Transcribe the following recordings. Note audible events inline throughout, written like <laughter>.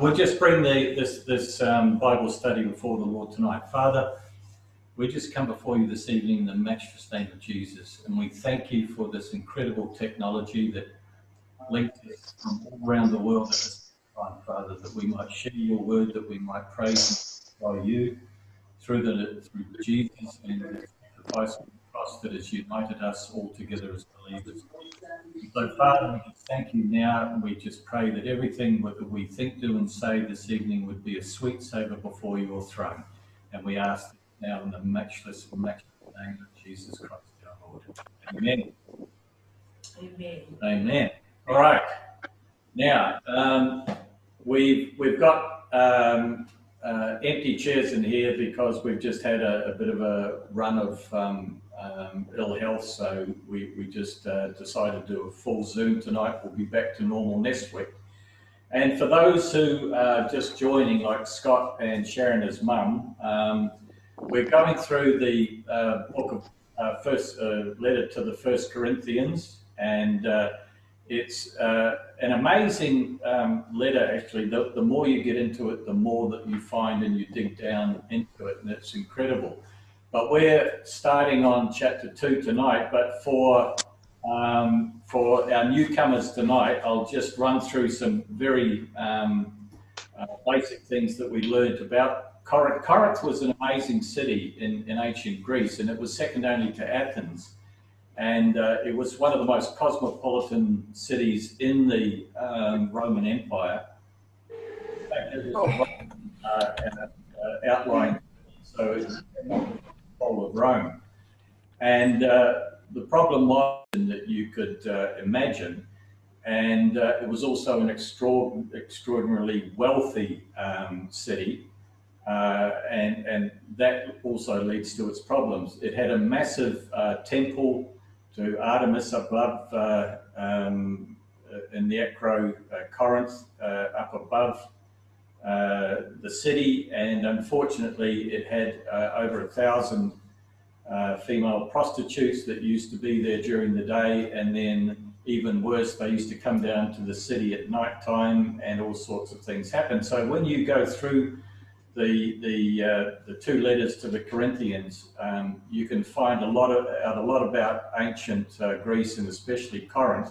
We'll just bring the, this, this um, Bible study before the Lord tonight. Father, we just come before you this evening in the matchless name of Jesus, and we thank you for this incredible technology that links us from all around the world at this time, Father, that we might share your word, that we might praise by you through the through Jesus and the sacrifice of the cross that has united us all together as believers. So, Father, we just thank you now, and we just pray that everything that we think, do, and say this evening would be a sweet savour before your throne. And we ask now in the matchless, matchless name of Jesus Christ, our Lord. Amen. Amen. Amen. All right. Now, um, we've we've got um, uh, empty chairs in here because we've just had a, a bit of a run of um, um, ill health, so we, we just uh, decided to do a full Zoom tonight. We'll be back to normal next week. And for those who are just joining, like Scott and Sharon, his mum, um, we're going through the uh, book of uh, first uh, letter to the First Corinthians, and uh, it's uh, an amazing um, letter. Actually, the, the more you get into it, the more that you find and you dig down into it, and it's incredible. But we're starting on chapter two tonight. But for um, for our newcomers tonight, I'll just run through some very um, uh, basic things that we learned about Corinth. Corinth was an amazing city in, in ancient Greece, and it was second only to Athens. And uh, it was one of the most cosmopolitan cities in the um, Roman Empire. In fact, it was uh, uh, outlying, so it's control of Rome. And uh, the problem was that you could uh, imagine, and uh, it was also an extra- extraordinarily wealthy um, city, uh, and, and that also leads to its problems. It had a massive uh, temple to Artemis above um, in the Acro Corinth, up above uh, the city, and unfortunately, it had uh, over a thousand uh, female prostitutes that used to be there during the day, and then even worse, they used to come down to the city at night time, and all sorts of things happened. So when you go through the the uh, the two letters to the Corinthians, um, you can find a lot of out a lot about ancient uh, Greece and especially Corinth,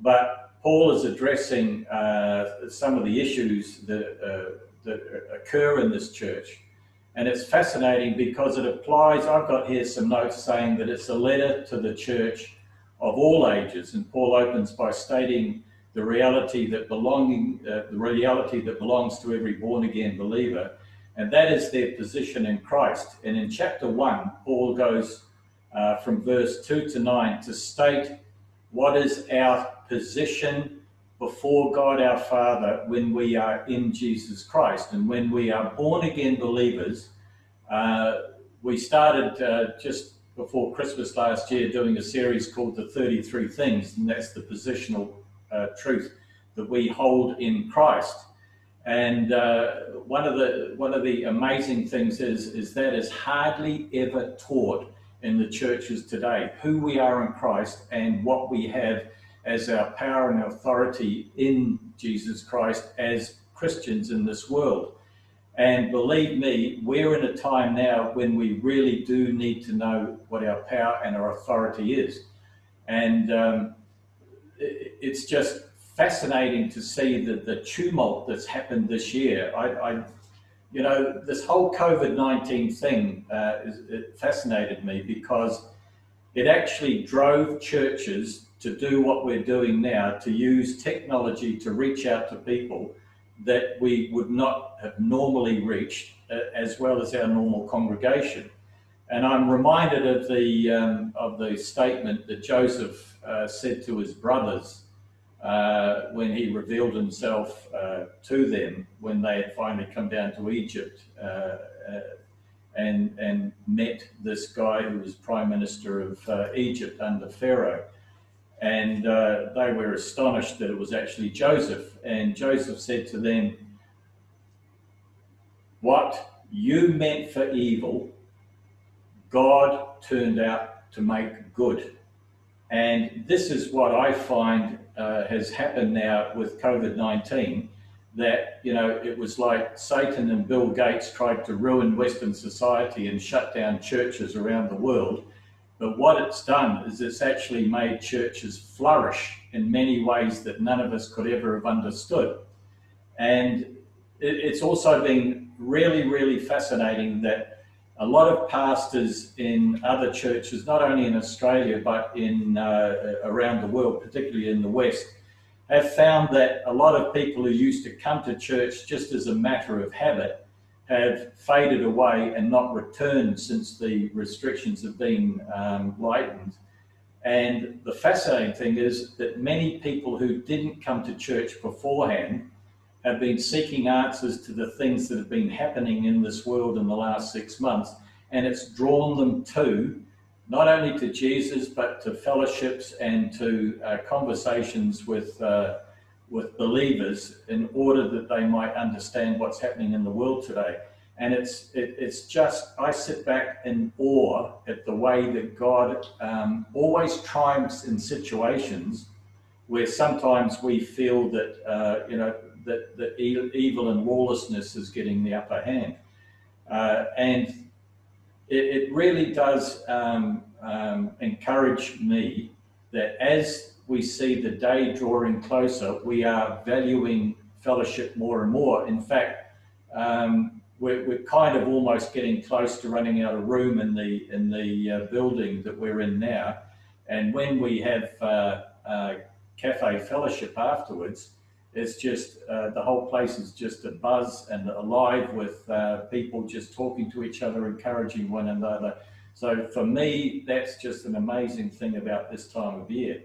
but Paul is addressing uh, some of the issues that, uh, that occur in this church. And it's fascinating because it applies. I've got here some notes saying that it's a letter to the church of all ages. And Paul opens by stating the reality that belonging, uh, the reality that belongs to every born again believer, and that is their position in Christ. And in chapter one, Paul goes uh, from verse two to nine to state what is our position before God our Father when we are in Jesus Christ. And when we are born again believers, uh, we started uh, just before Christmas last year doing a series called The 33 Things, and that's the positional uh, truth that we hold in Christ. And uh, one of the one of the amazing things is is that is hardly ever taught in the churches today who we are in Christ and what we have as our power and authority in Jesus Christ as Christians in this world. And believe me, we're in a time now when we really do need to know what our power and our authority is. And um, it's just fascinating to see the, the tumult that's happened this year. I, I you know, this whole COVID 19 thing uh, is, it fascinated me because it actually drove churches to do what we're doing now, to use technology to reach out to people that we would not have normally reached, uh, as well as our normal congregation. And I'm reminded of the um, of the statement that Joseph uh, said to his brothers uh, when he revealed himself uh, to them when they had finally come down to Egypt uh, uh, and and met this guy who was prime minister of Egypt under Pharaoh and uh, they were astonished that it was actually Joseph. And Joseph said to them, What you meant for evil, God turned out to make good. And this is what I find uh, has happened now with COVID 19. that you know it was like Satan and Bill Gates tried to ruin Western society and shut down churches around the world. But what it's done is it's actually made churches flourish in many ways that none of us could ever have understood. And it's also been really, really fascinating that a lot of pastors in other churches, not only in Australia but in uh, around the world, particularly in the West, have found that a lot of people who used to come to church just as a matter of habit have faded away and not returned since the restrictions have been um, lightened. And the fascinating thing is that many people who didn't come to church beforehand have been seeking answers to the things that have been happening in this world in the last six months. And it's drawn them to not only to Jesus, but to fellowships and to uh, conversations with, uh, with believers in order that they might understand what's happening in the world today. And it's, it, it's just, I sit back in awe at the way that God um, always triumphs in situations where sometimes we feel that, uh, you know, that, that evil and lawlessness is getting the upper hand. Uh, and it, it really does um, um, encourage me that as we see the day drawing closer, we are valuing fellowship more and more. In fact, um, we're, we're, kind of almost getting close to running out of room in the in the uh, building that we're in now. And when we have uh, uh, cafe fellowship afterwards, it's just uh, the whole place is just a buzz and alive with uh, people just talking to each other, encouraging one another. So for me, that's just an amazing thing about this time of year.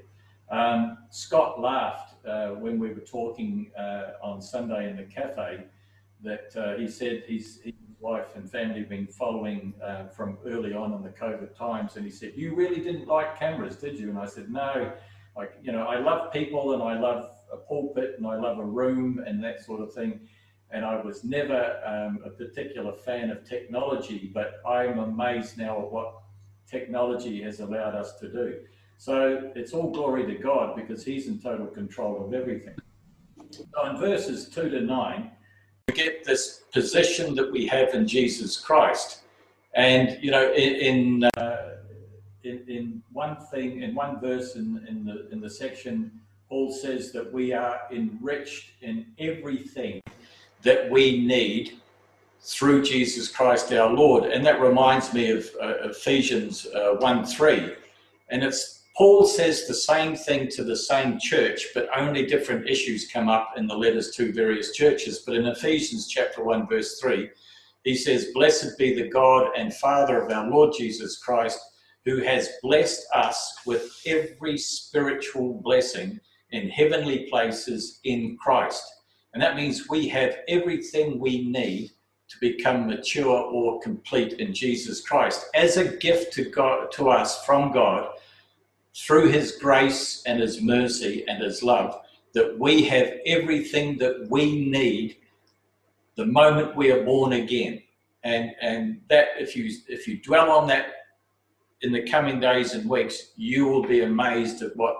Um, Scott laughed uh, when we were talking uh, on Sunday in the cafe that uh, he said his, his, wife and family have been following uh, from early on in the COVID times, and he said, "You really didn't like cameras, did you?" And I said, "No." Like you know, I love people and I love a pulpit and I love a room and that sort of thing. And I was never um, a particular fan of technology, but I'm amazed now at what technology has allowed us to do. So it's all glory to God because He's in total control of everything. So in verses 2 to 9, we get this position that we have in Jesus Christ. And, you know, in, in, uh, in, in, one thing, in one verse in, in, the, in the section Paul says that we are enriched in everything that we need through Jesus Christ our Lord. And that reminds me of uh, Ephesians uh, 1 3. And it's Paul says the same thing to the same church, but only different issues come up in the letters to various churches. But in Ephesians chapter 1, verse 3, he says, Blessed be the God and Father of our Lord Jesus Christ, who has blessed us with every spiritual blessing in heavenly places in Christ. And that means we have everything we need to become mature or complete in Jesus Christ as a gift to God to us from God through his grace and his mercy and his love that we have everything that we need the moment we are born again and and that if you if you dwell on that in the coming days and weeks you will be amazed at what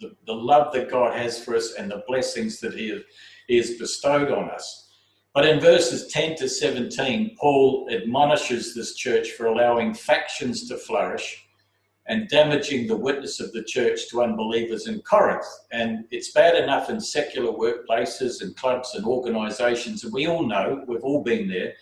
the, the love that God has for us and the blessings that He has, he has bestowed on us. But in verses 10 to 17, Paul admonishes this church for allowing factions to flourish and damaging the witness of the church to unbelievers in Corinth. And it's bad enough in secular workplaces and clubs and organizations, and we all know, we've all been there.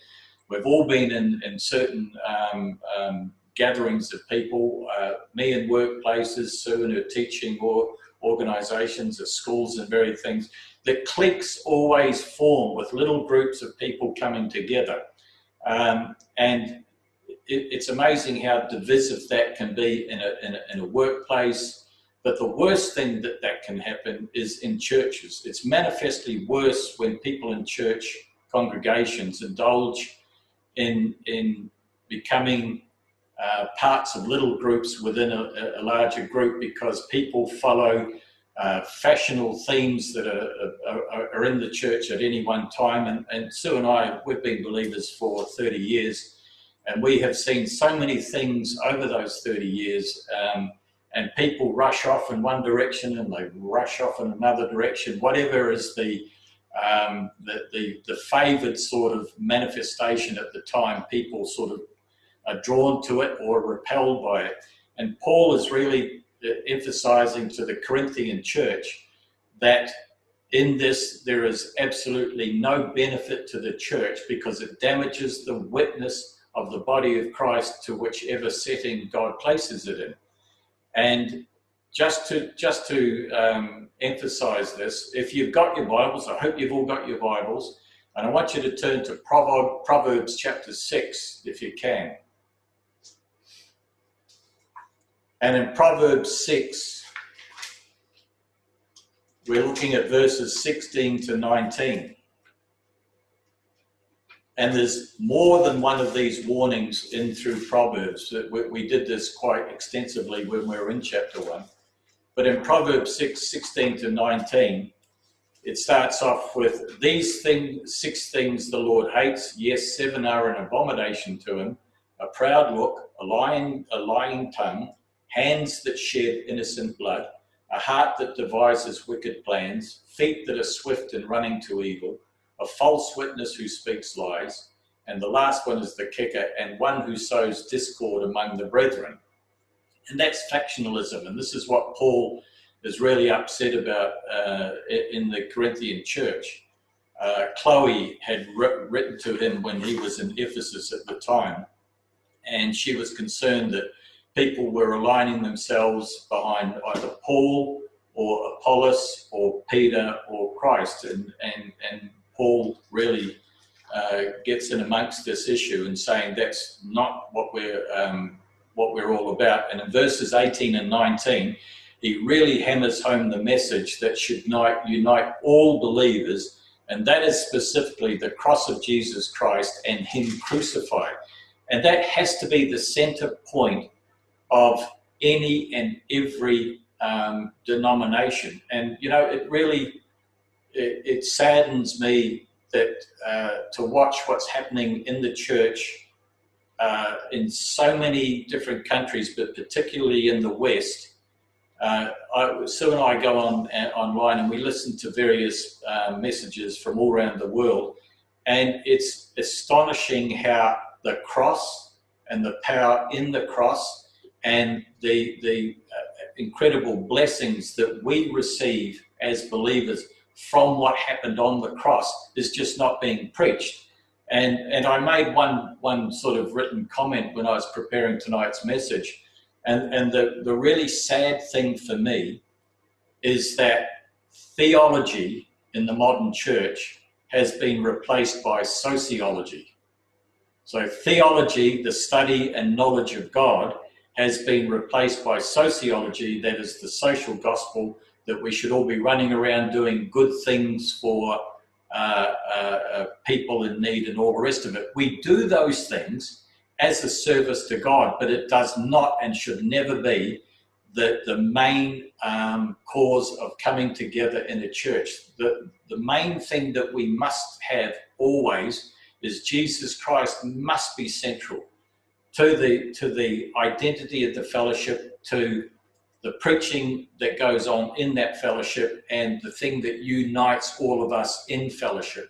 We've all been in, in certain um, um, gatherings of people, uh, me in workplaces, Sue in her teaching or organizations, at schools and various things, the cliques always form with little groups of people coming together. Um, and it, it's amazing how divisive that can be in a, in a, in a workplace. But the worst thing that that can happen is in churches. It's manifestly worse when people in church congregations indulge in, in becoming uh, parts of little groups within a, a larger group because people follow uh, fashionable themes that are, are, are, in the church at any one time. And, and Sue and I, we've been believers for 30 years, and we have seen so many things over those 30 years. Um, and people rush off in one direction and they rush off in another direction, whatever is the um, the, the, the favored sort of manifestation at the time. People sort of are drawn to it or repelled by it. And Paul is really uh, emphasizing to the Corinthian church that in this there is absolutely no benefit to the church because it damages the witness of the body of Christ to whichever setting God places it in. And just to just to um, emphasize this, if you've got your Bibles, I hope you've all got your Bibles, and I want you to turn to Proverbs chapter six if you can. And in Proverbs 6, we're looking at verses 16 to 19. And there's more than one of these warnings in through Proverbs. We did this quite extensively when we were in chapter 1. But in Proverbs 6, 16 to 19, it starts off with these things, six things the Lord hates. Yes, seven are an abomination to him a proud look, a lying, a lying tongue, hands that shed innocent blood, a heart that devises wicked plans, feet that are swift in running to evil, a false witness who speaks lies, and the last one is the kicker, and one who sows discord among the brethren. And that's factionalism, and this is what Paul is really upset about uh, in the Corinthian church. Uh, Chloe had written to him when he was in Ephesus at the time, and she was concerned that people were aligning themselves behind either Paul or Apollos or Peter or Christ. And, and, and Paul really uh, gets in amongst this issue and saying that's not what we're, um, what we're all about. And in verses 18 and 19, he really hammers home the message that should unite, all believers, and that is specifically the cross of Jesus Christ and Him crucified. And that has to be the center point of any and every um, denomination. And, you know, it really, it, it saddens me that uh, to watch what's happening in the church uh, in so many different countries, but particularly in the West. Uh, I, Sue and I go on uh, online and we listen to various uh, messages from all around the world, and it's astonishing how the cross and the power in the cross and the, the uh, incredible blessings that we receive as believers from what happened on the cross is just not being preached. And, and I made one, one sort of written comment when I was preparing tonight's message. And, and the, the really sad thing for me is that theology in the modern church has been replaced by sociology. So, theology, the study and knowledge of God, has been replaced by sociology, that is the social gospel, that we should all be running around doing good things for uh, uh, uh, people in need and all the rest of it. We do those things as a service to God, but it does not and should never be the, the main um, cause of coming together in a church. The, the main thing that we must have always is Jesus Christ must be central to the to the identity of the fellowship, to the preaching that goes on in that fellowship, and the thing that unites all of us in fellowship.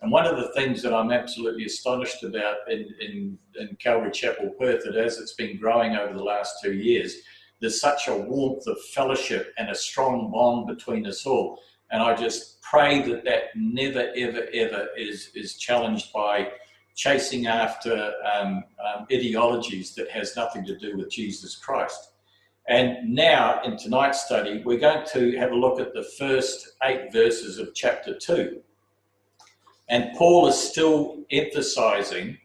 And one of the things that I'm absolutely astonished about in, in, in Calvary Chapel, Perth, that as it's been growing over the last two years, there's such a warmth of fellowship and a strong bond between us all. And I just pray that that never, ever, ever is, is challenged by chasing after um, um, ideologies that has nothing to do with Jesus Christ. And now, in tonight's study, we're going to have a look at the first eight verses of chapter 2. And Paul is still emphasizing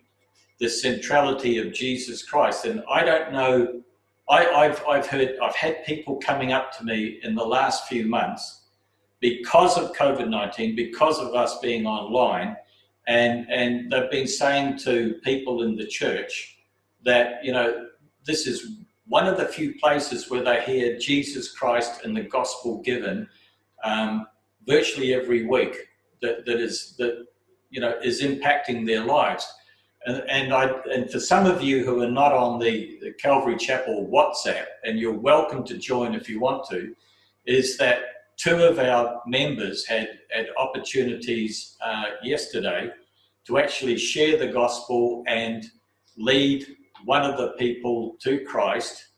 the centrality of Jesus Christ. And I don't know, I, have I've heard, I've had people coming up to me in the last few months because of COVID 19, because of us being online, and and they've been saying to people in the church that you know this is one of the few places where they hear Jesus Christ and the gospel given um, virtually every week that, that is that you know is impacting their lives. And, and I and for some of you who are not on the, the Calvary Chapel WhatsApp and you're welcome to join if you want to is that two of our members had, had opportunities uh, yesterday to actually share the gospel and lead one of the people to Christ.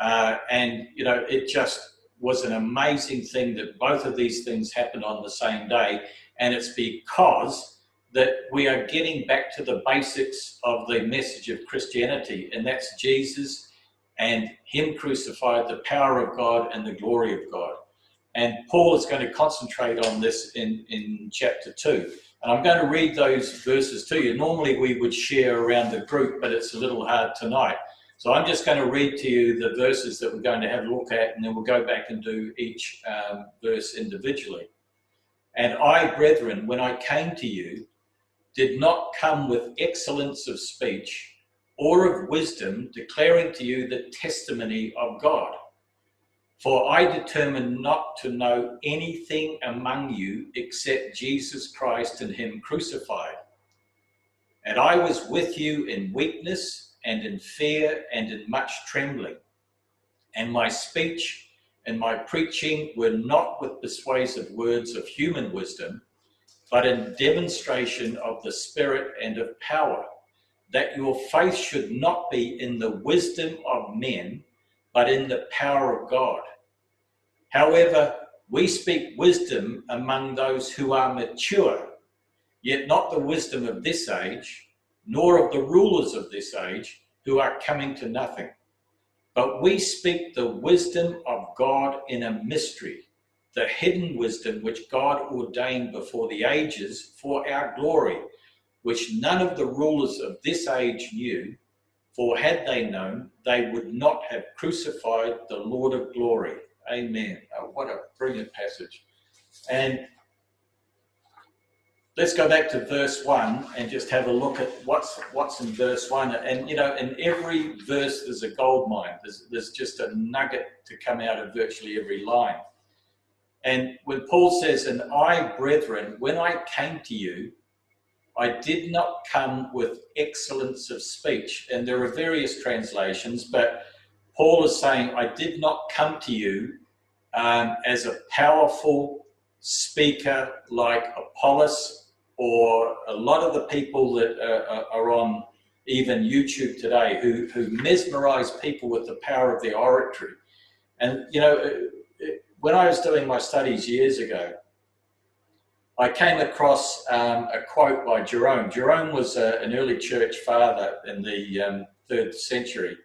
Uh, and, you know, it just was an amazing thing that both of these things happened on the same day. And it's because that we are getting back to the basics of the message of Christianity, and that's Jesus and Him crucified, the power of God and the glory of God. And Paul is going to concentrate on this in, in chapter 2. And I'm going to read those verses to you. Normally we would share around the group, but it's a little hard tonight. So I'm just going to read to you the verses that we're going to have a look at, and then we'll go back and do each um, verse individually. And I, brethren, when I came to you, did not come with excellence of speech or of wisdom, declaring to you the testimony of God. For I determined not to know anything among you except Jesus Christ and Him crucified. And I was with you in weakness and in fear and in much trembling. And my speech and my preaching were not with persuasive words of human wisdom, but in demonstration of the Spirit and of power, that your faith should not be in the wisdom of men, but in the power of God. However, we speak wisdom among those who are mature, yet not the wisdom of this age, nor of the rulers of this age, who are coming to nothing. But we speak the wisdom of God in a mystery, the hidden wisdom which God ordained before the ages for our glory, which none of the rulers of this age knew. For had they known, they would not have crucified the Lord of glory. Amen. Oh, what a brilliant passage. And let's go back to verse one and just have a look at what's what's in verse one. And you know, in every verse there's a gold mine. There's there's just a nugget to come out of virtually every line. And when Paul says, "And I, brethren, when I came to you, I did not come with excellence of speech." And there are various translations, but Paul is saying, "I did not come to you um, as a powerful speaker like Apollos or a lot of the people that are, are on even YouTube today who, who mesmerize people with the power of their oratory. And, you know, uh, when I was doing my studies years ago, I came across um, a quote by Jerome. Jerome was a, an early church father in the um, third century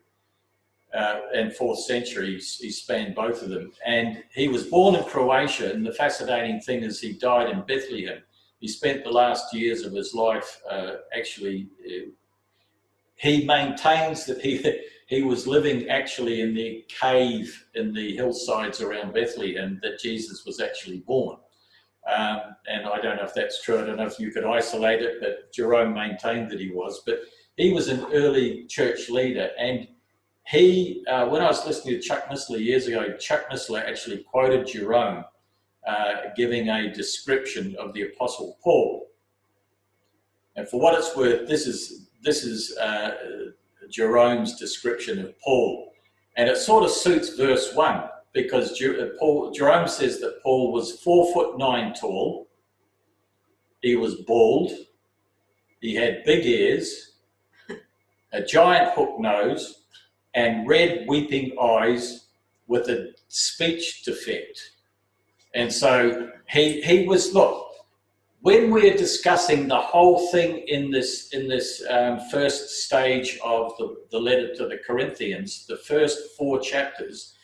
uh, and fourth centuries. He spanned both of them. And he was born in Croatia. And the fascinating thing is, he died in Bethlehem. He spent the last years of his life uh, actually. Uh, he maintains that he <laughs> he was living actually in the cave in the hillsides around Bethlehem that Jesus was actually born. Um, and I don't know if that's true. I don't know if you could isolate it, but Jerome maintained that he was. But he was an early church leader, and he, uh, when I was listening to Chuck Missler years ago, Chuck Missler actually quoted Jerome uh, giving a description of the Apostle Paul. And for what it's worth, this is this is uh, Jerome's description of Paul, and it sort of suits verse one because uh, Paul, Jerome says that Paul was four foot nine tall. He was bald. He had big ears, a giant hook nose, and red weeping eyes with a speech defect. And so he he was look when we're discussing the whole thing in this in this um, first stage of the, the letter to the Corinthians, the first four chapters,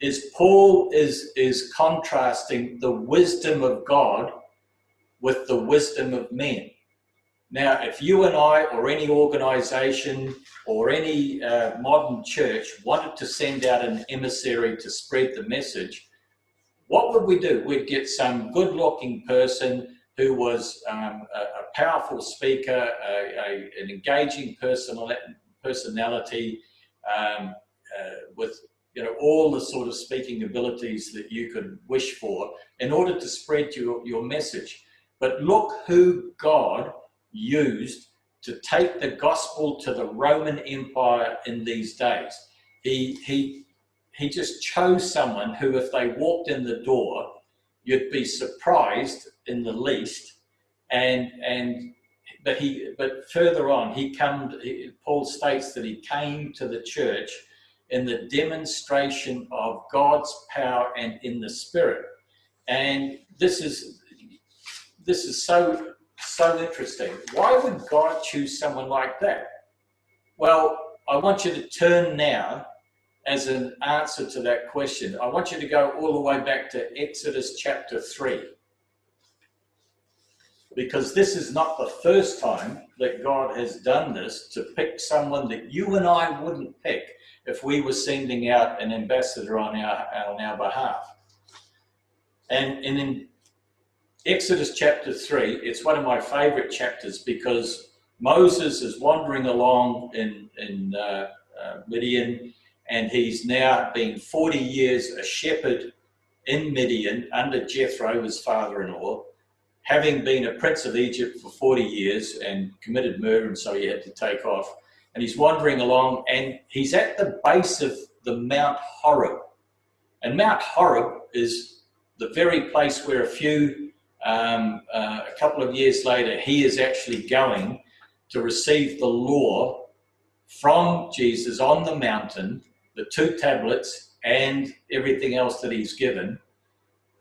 is Paul is is contrasting the wisdom of God with the wisdom of men. Now, if you and I, or any organization, or any uh, modern church wanted to send out an emissary to spread the message, what would we do? We'd get some good looking person who was um, a, a, powerful speaker, a, a, an engaging personal, personality, um, uh, with you know all the sort of speaking abilities that you could wish for in order to spread your, your message. But look who God used to take the gospel to the Roman Empire in these days. He, he, he just chose someone who, if they walked in the door, you'd be surprised in the least. And and but he but further on he come Paul states that he came to the church in the demonstration of God's power and in the spirit. And this is this is so so interesting. Why would God choose someone like that? Well, I want you to turn now as an answer to that question. I want you to go all the way back to Exodus chapter 3. Because this is not the first time that God has done this to pick someone that you and I wouldn't pick if we were sending out an ambassador on our, on our behalf. And, and in Exodus chapter 3, it's one of my favorite chapters because Moses is wandering along in, in uh, uh, Midian and he's now been 40 years a shepherd in Midian under Jethro, his father in law, having been a prince of Egypt for 40 years and committed murder, and so he had to take off. And he's wandering along, and he's at the base of the Mount Horeb. And Mount Horeb is the very place where a few, um, uh, a couple of years later, he is actually going to receive the law from Jesus on the mountain the two tablets and everything else that he's given,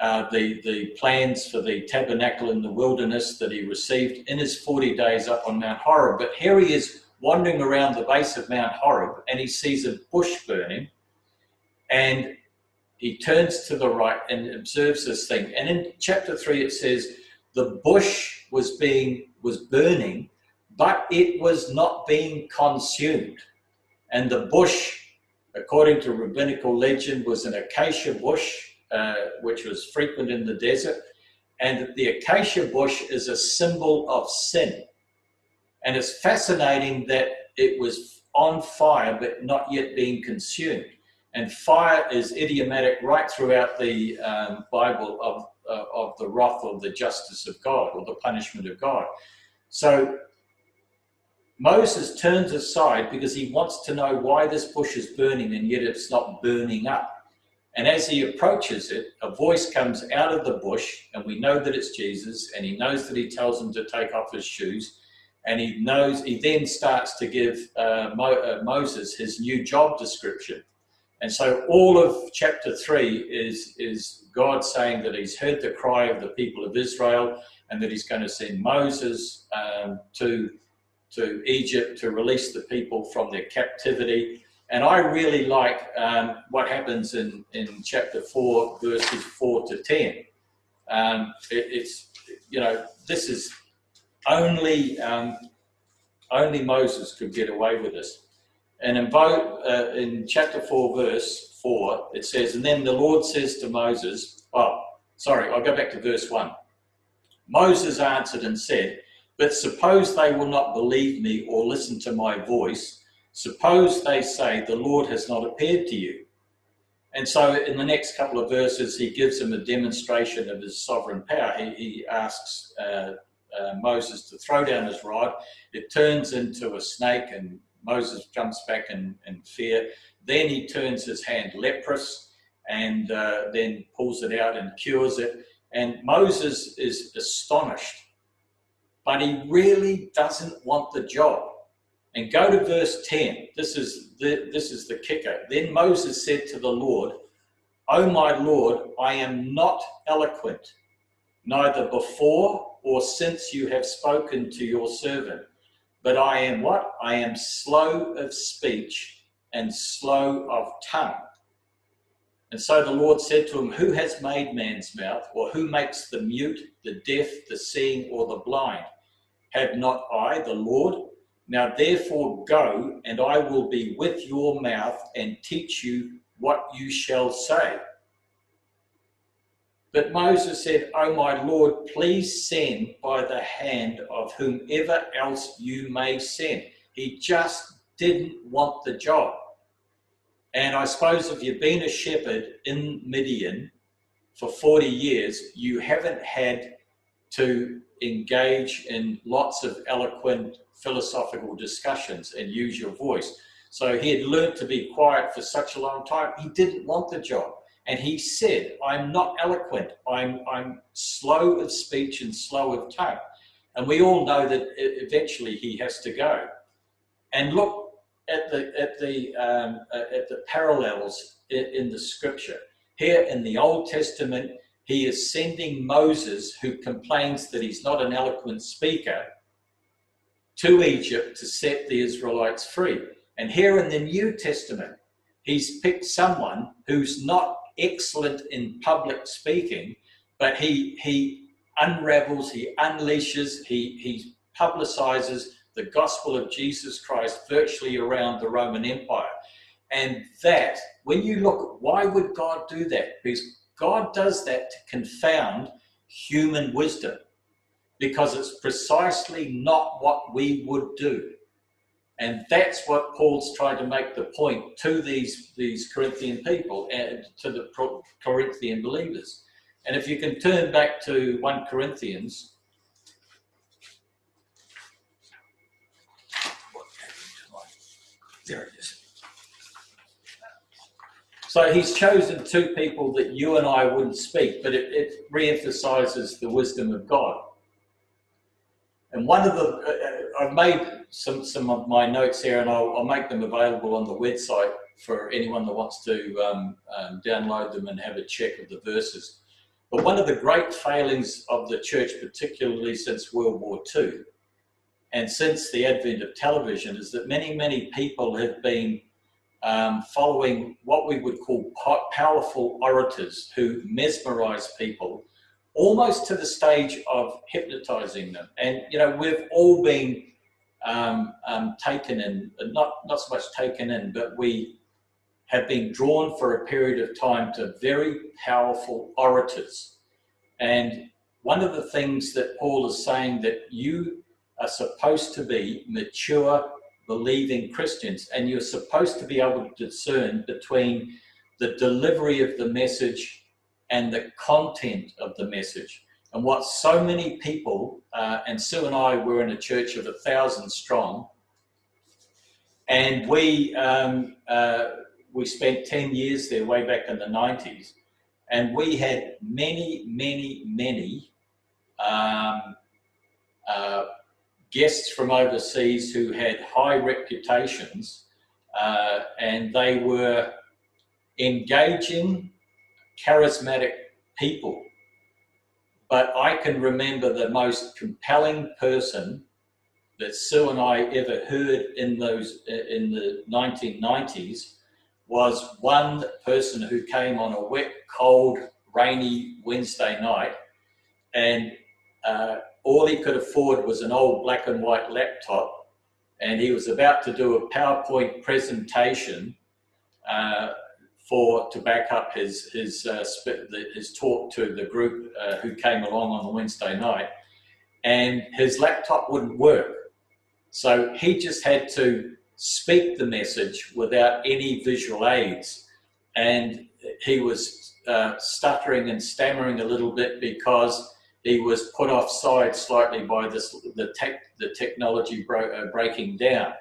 uh, the, the plans for the tabernacle in the wilderness that he received in his 40 days up on Mount Horeb. But here he is wandering around the base of Mount Horeb and he sees a bush burning and he turns to the right and observes this thing. And in chapter 3 it says, the bush was being was burning, but it was not being consumed. And the bush according to rabbinical legend, was an acacia bush, uh, which was frequent in the desert. And the acacia bush is a symbol of sin. And it's fascinating that it was on fire, but not yet being consumed. And fire is idiomatic right throughout the um, Bible of, uh, of the wrath or the justice of God or the punishment of God. So Moses turns aside because he wants to know why this bush is burning and yet it's not burning up. And as he approaches it, a voice comes out of the bush, and we know that it's Jesus, and he knows that he tells him to take off his shoes. And he knows, he then starts to give uh, Mo, uh, Moses his new job description. And so all of chapter three is, is God saying that he's heard the cry of the people of Israel and that he's going to send Moses um, to to Egypt to release the people from their captivity. And I really like um, what happens in, in chapter 4, verses 4 to 10. Um, it, it's, you know, this is only, um, only Moses could get away with this. And in, uh, in chapter 4, verse 4, it says, And then the Lord says to Moses, Oh, sorry, I'll go back to verse 1. Moses answered and said, but suppose they will not believe me or listen to my voice. Suppose they say, The Lord has not appeared to you. And so, in the next couple of verses, he gives them a demonstration of his sovereign power. He, he asks uh, uh, Moses to throw down his rod. It turns into a snake, and Moses jumps back in, in fear. Then he turns his hand leprous and uh, then pulls it out and cures it. And Moses is astonished but he really doesn't want the job. And go to verse 10. This is the, this is the kicker. Then Moses said to the Lord, O my Lord, I am not eloquent, neither before or since you have spoken to your servant. But I am what? I am slow of speech and slow of tongue. And so the Lord said to him, Who has made man's mouth, or who makes the mute, the deaf, the seeing, or the blind? Have not I, the Lord? Now therefore go, and I will be with your mouth and teach you what you shall say. But Moses said, O my Lord, please send by the hand of whomever else you may send. He just didn't want the job. And I suppose if you've been a shepherd in Midian for 40 years, you haven't had to engage in lots of eloquent philosophical discussions and use your voice. So he had learned to be quiet for such a long time. He didn't want the job. And he said, I'm not eloquent. I'm, I'm slow of speech and slow of tongue. And we all know that eventually he has to go. And look at the, at the, um, uh, at the parallels in, in the scripture. Here in the Old Testament, he is sending Moses, who complains that he's not an eloquent speaker, to Egypt to set the Israelites free. And here in the New Testament, he's picked someone who's not excellent in public speaking, but he he unravels, he unleashes, he he publicizes the gospel of Jesus Christ virtually around the Roman Empire. And that, when you look, why would God do that? Because God does that to confound human wisdom, because it's precisely not what we would do. And that's what Paul's trying to make the point to these, these Corinthian people and to the Corinthian believers. And if you can turn back to 1 Corinthians. There it is. So he's chosen two people that you and I wouldn't speak, but it, it re-emphasizes the wisdom of God. And one of the, uh, uh, I've made some, some of my notes here and I'll, I'll, make them available on the website for anyone that wants to um, um, download them and have a check of the verses. But one of the great failings of the church, particularly since World War II and since the advent of television, is that many, many people have been um, following what we would call powerful orators who mesmerize people almost to the stage of hypnotizing them. And, you know, we've all been um, um, taken in, not, not so much taken in, but we have been drawn for a period of time to very powerful orators. And one of the things that Paul is saying that you are supposed to be mature, believing Christians, and you're supposed to be able to discern between the delivery of the message and the content of the message. And what so many people, uh, and Sue and I were in a church of a thousand strong, and we um, uh, we spent ten years there way back in the nineties, and we had many, many, many um, uh, guests from overseas who had high reputations, uh, and they were engaging charismatic people. But I can remember the most compelling person that Sue and I ever heard in those in the 1990s was one person who came on a wet, cold, rainy Wednesday night, and uh, all he could afford was an old black and white laptop, and he was about to do a PowerPoint presentation uh, for to back up his his uh, his talk to the group uh, who came along on the Wednesday night, and his laptop wouldn't work, so he just had to speak the message without any visual aids, and he was uh, stuttering and stammering a little bit because he was put offside slightly by this the tech the technology bro- uh, breaking down.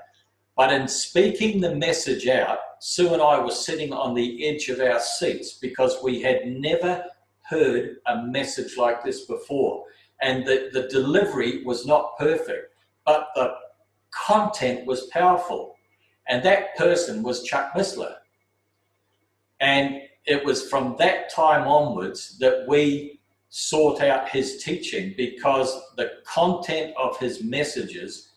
But in speaking the message out, Sue and I were sitting on the edge of our seats because we had never heard a message like this before. And the, the delivery was not perfect, but the content was powerful. And that person was Chuck Missler. And it was from that time onwards that we sought out his teaching because the content of his messages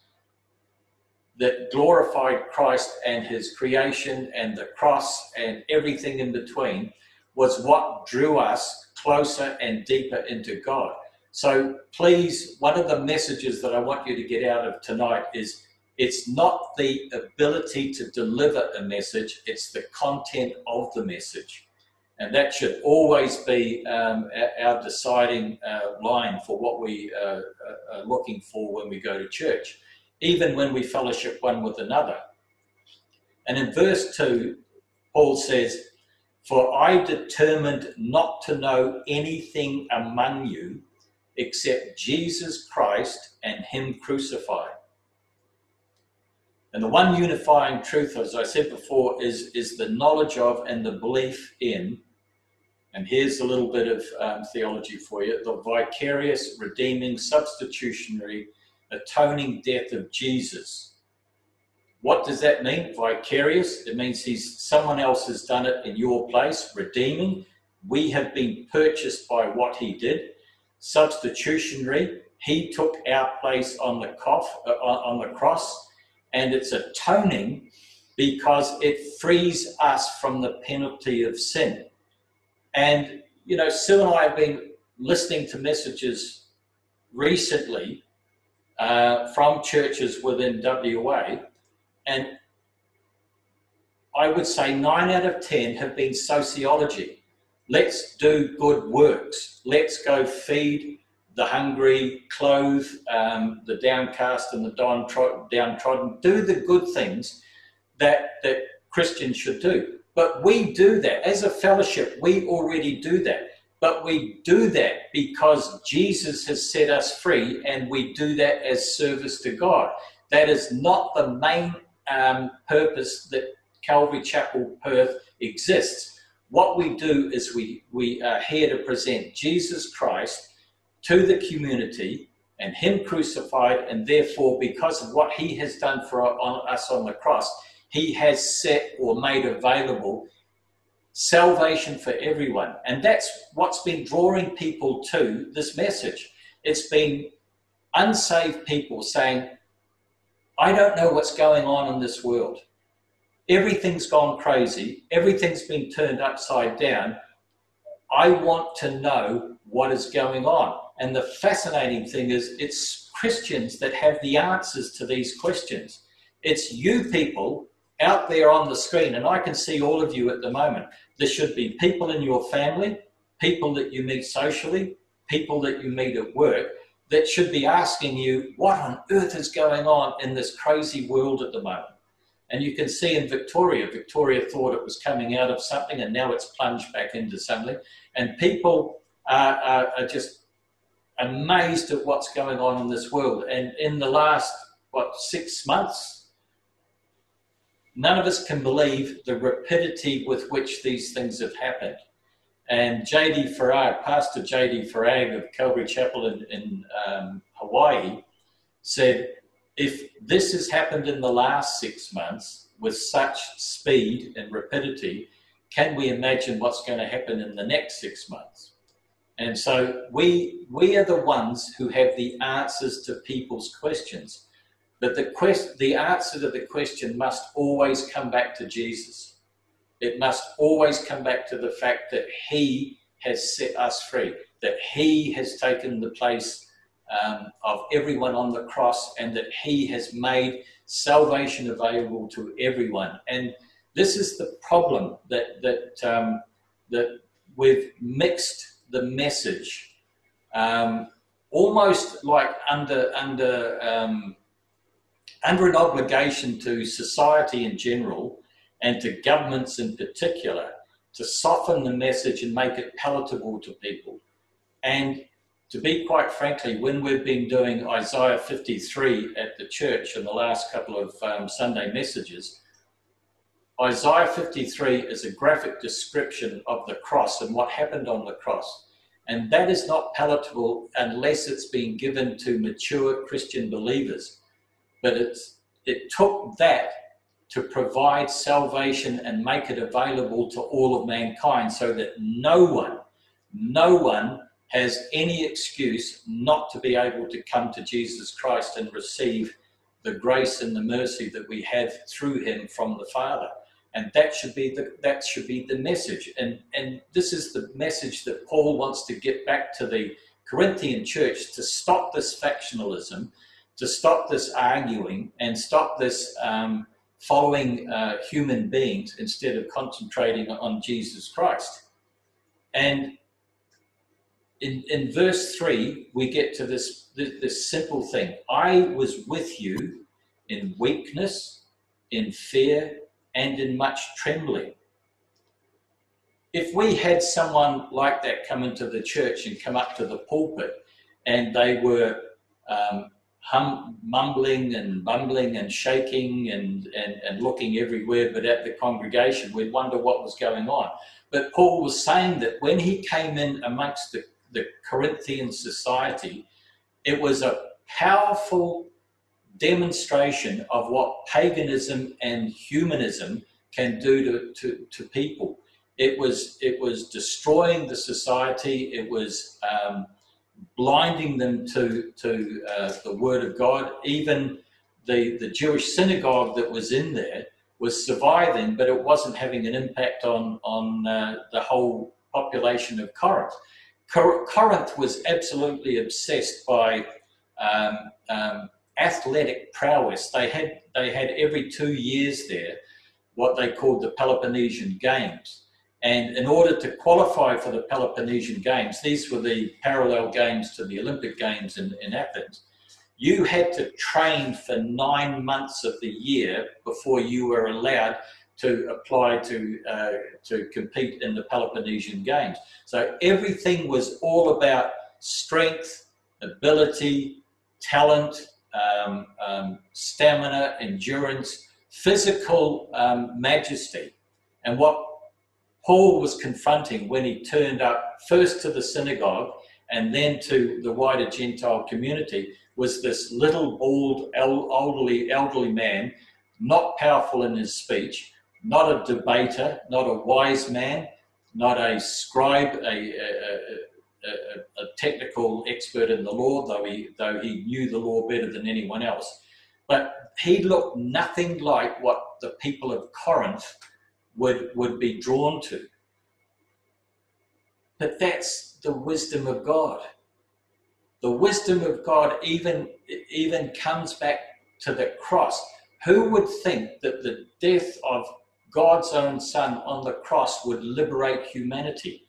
that glorified Christ and his creation and the cross and everything in between was what drew us closer and deeper into God. So please, one of the messages that I want you to get out of tonight is it's not the ability to deliver a message, it's the content of the message. And that should always be um, our deciding uh, line for what we uh, uh, are looking for when we go to church even when we fellowship one with another. And in verse 2, Paul says, For I determined not to know anything among you except Jesus Christ and Him crucified. And the one unifying truth, as I said before, is, is the knowledge of and the belief in And here's a little bit of um, theology for you the vicarious, redeeming, substitutionary, atoning death of Jesus. What does that mean? Vicarious? It means he's someone else has done it in your place, redeeming. We have been purchased by what he did. Substitutionary, he took our place on the, cough, uh, on the cross, and it's atoning because it frees us from the penalty of sin. And, you know, Sue and I have been listening to messages recently uh, from churches within WA, and I would say nine out of 10 have been sociology. Let's do good works. Let's go feed the hungry, clothe um, the downcast and the downtrodden. Do the good things that, that Christians should do. But we do that. As a fellowship, we already do that. But we do that because Jesus has set us free and we do that as service to God. That is not the main um, purpose that Calvary Chapel Perth exists. What we do is we, we are here to present Jesus Christ to the community and Him crucified, and therefore, because of what He has done for us on the cross, he has set or made available salvation for everyone. And that's what's been drawing people to this message. It's been unsaved people saying, I don't know what's going on in this world. Everything's gone crazy, everything's been turned upside down. I want to know what is going on. And the fascinating thing is, it's Christians that have the answers to these questions. It's you people out there on the screen, and I can see all of you at the moment. There should be people in your family, people that you meet socially, people that you meet at work that should be asking you, what on earth is going on in this crazy world at the moment? And you can see in Victoria, Victoria thought it was coming out of something and now it's plunged back into something. And people are, are, are just amazed at what's going on in this world. And in the last, what, six months, none of us can believe the rapidity with which these things have happened. And J.D. Farag, Pastor J.D. Farag of Calvary Chapel in, in um, Hawaii, said, if this has happened in the last six months with such speed and rapidity, can we imagine what's going to happen in the next six months? And so we, we are the ones who have the answers to people's questions. But the, quest, the answer to the question must always come back to Jesus. It must always come back to the fact that He has set us free, that He has taken the place um, of everyone on the cross, and that He has made salvation available to everyone. And this is the problem that that um, that we've mixed the message, um, almost like under under um, under an obligation to society in general and to governments in particular to soften the message and make it palatable to people. And to be quite frankly, when we've been doing Isaiah 53 at the church in the last couple of um, Sunday messages, Isaiah 53 is a graphic description of the cross and what happened on the cross. And that is not palatable unless it's been given to mature Christian believers but it's, it took that to provide salvation and make it available to all of mankind so that no one, no one has any excuse not to be able to come to Jesus Christ and receive the grace and the mercy that we have through him from the Father. And that should be the that should be the message. And and this is the message that Paul wants to get back to the Corinthian church to stop this factionalism to stop this arguing and stop this um, following uh, human beings instead of concentrating on Jesus Christ. And in, in verse 3, we get to this, this, this simple thing I was with you in weakness, in fear, and in much trembling. If we had someone like that come into the church and come up to the pulpit and they were um, hum, mumbling and bumbling and shaking and, and, and looking everywhere but at the congregation. We'd wonder what was going on. But Paul was saying that when he came in amongst the, the Corinthian society, it was a powerful demonstration of what paganism and humanism can do to, to, to people. It was, it was destroying the society, it was um, blinding them to, to uh, the Word of God. Even the, the Jewish synagogue that was in there was surviving, but it wasn't having an impact on, on uh, the whole population of Corinth. Cor- Corinth was absolutely obsessed by um, um, athletic prowess. They had, they had every two years there what they called the Peloponnesian Games. And in order to qualify for the Peloponnesian Games, these were the parallel games to the Olympic Games in, in Athens, you had to train for nine months of the year before you were allowed to apply to, uh, to compete in the Peloponnesian Games. So everything was all about strength, ability, talent, um, um, stamina, endurance, physical um, majesty. And what Paul was confronting when he turned up first to the synagogue and then to the wider Gentile community was this little bald elderly elderly man, not powerful in his speech, not a debater, not a wise man, not a scribe, a, a, a, a, technical expert in the law, though he though he knew the law better than anyone else. But he looked nothing like what the people of Corinth would, would be drawn to. But that's the wisdom of God. The wisdom of God even, even comes back to the cross. Who would think that the death of God's own Son on the cross would liberate humanity?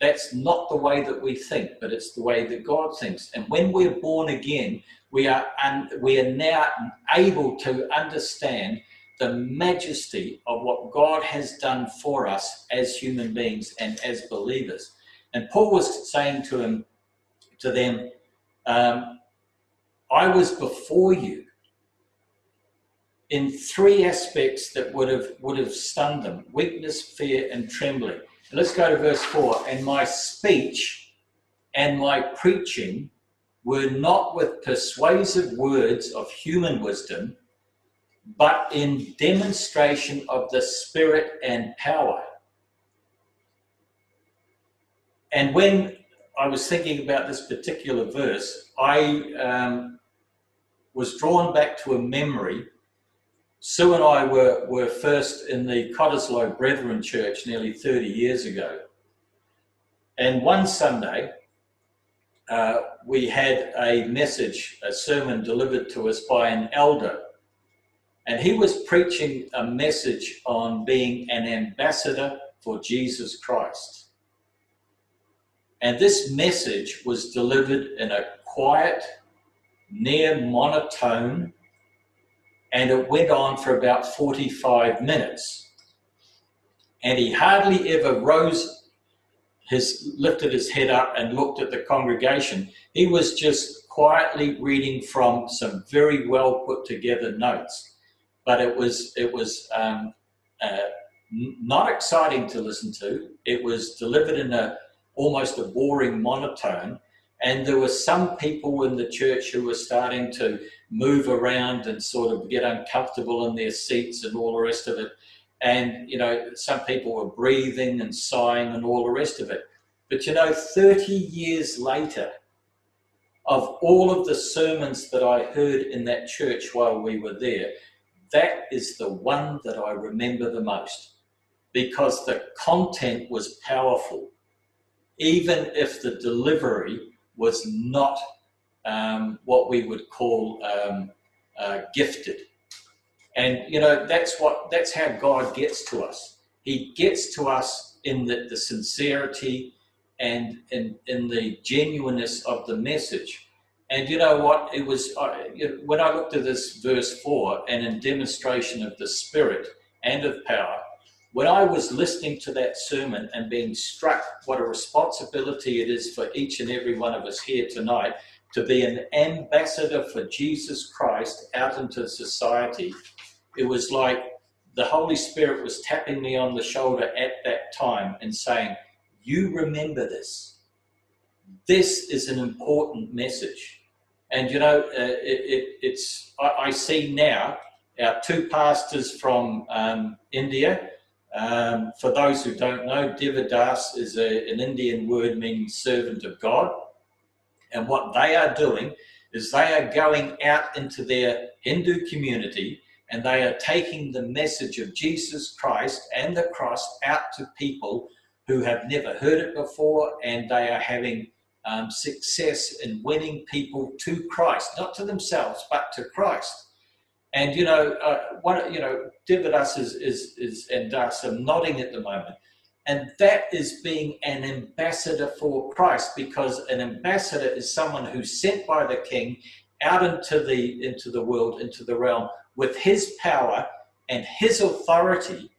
That's not the way that we think, but it's the way that God thinks. And when we're born again, we are, un- we are now able to understand the majesty of what God has done for us as human beings and as believers. And Paul was saying to him, to them, um, I was before you in three aspects that would have would have stunned them: weakness, fear, and trembling. And let's go to verse four. And my speech and my preaching were not with persuasive words of human wisdom, but in demonstration of the Spirit and power. And when I was thinking about this particular verse, I um, was drawn back to a memory. Sue and I were, were first in the Cottesloe Brethren Church nearly 30 years ago. And one Sunday, uh, we had a message, a sermon delivered to us by an elder and he was preaching a message on being an ambassador for Jesus Christ. And this message was delivered in a quiet, near monotone, and it went on for about 45 minutes. And he hardly ever rose his lifted his head up and looked at the congregation. He was just quietly reading from some very well put together notes but it was it was um, uh, not exciting to listen to. It was delivered in a almost a boring monotone, and there were some people in the church who were starting to move around and sort of get uncomfortable in their seats and all the rest of it. And you know, some people were breathing and sighing and all the rest of it. But you know, 30 years later, of all of the sermons that I heard in that church while we were there, that is the one that I remember the most because the content was powerful, even if the delivery was not um, what we would call um, uh, gifted. And you know that's what that's how God gets to us. He gets to us in the, the sincerity and in, in the genuineness of the message. And you know what? It was uh, when I looked at this verse 4 and in demonstration of the Spirit and of power, when I was listening to that sermon and being struck what a responsibility it is for each and every one of us here tonight to be an ambassador for Jesus Christ out into society, it was like the Holy Spirit was tapping me on the shoulder at that time and saying, You remember this. This is an important message. And you know, uh, it, it, it's I, I, see now our two pastors from um, India. Um, for those who don't know, Devadas is a, an Indian word meaning servant of God. And what they are doing is they are going out into their Hindu community and they are taking the message of Jesus Christ and the cross out to people who have never heard it before and they are having um, success in winning people to Christ, not to themselves, but to Christ. And you know, uh, one, you know, Devadas is, is, is and us are nodding at the moment, and that is being an ambassador for Christ, because an ambassador is someone who's sent by the King out into the into the world, into the realm, with his power and his authority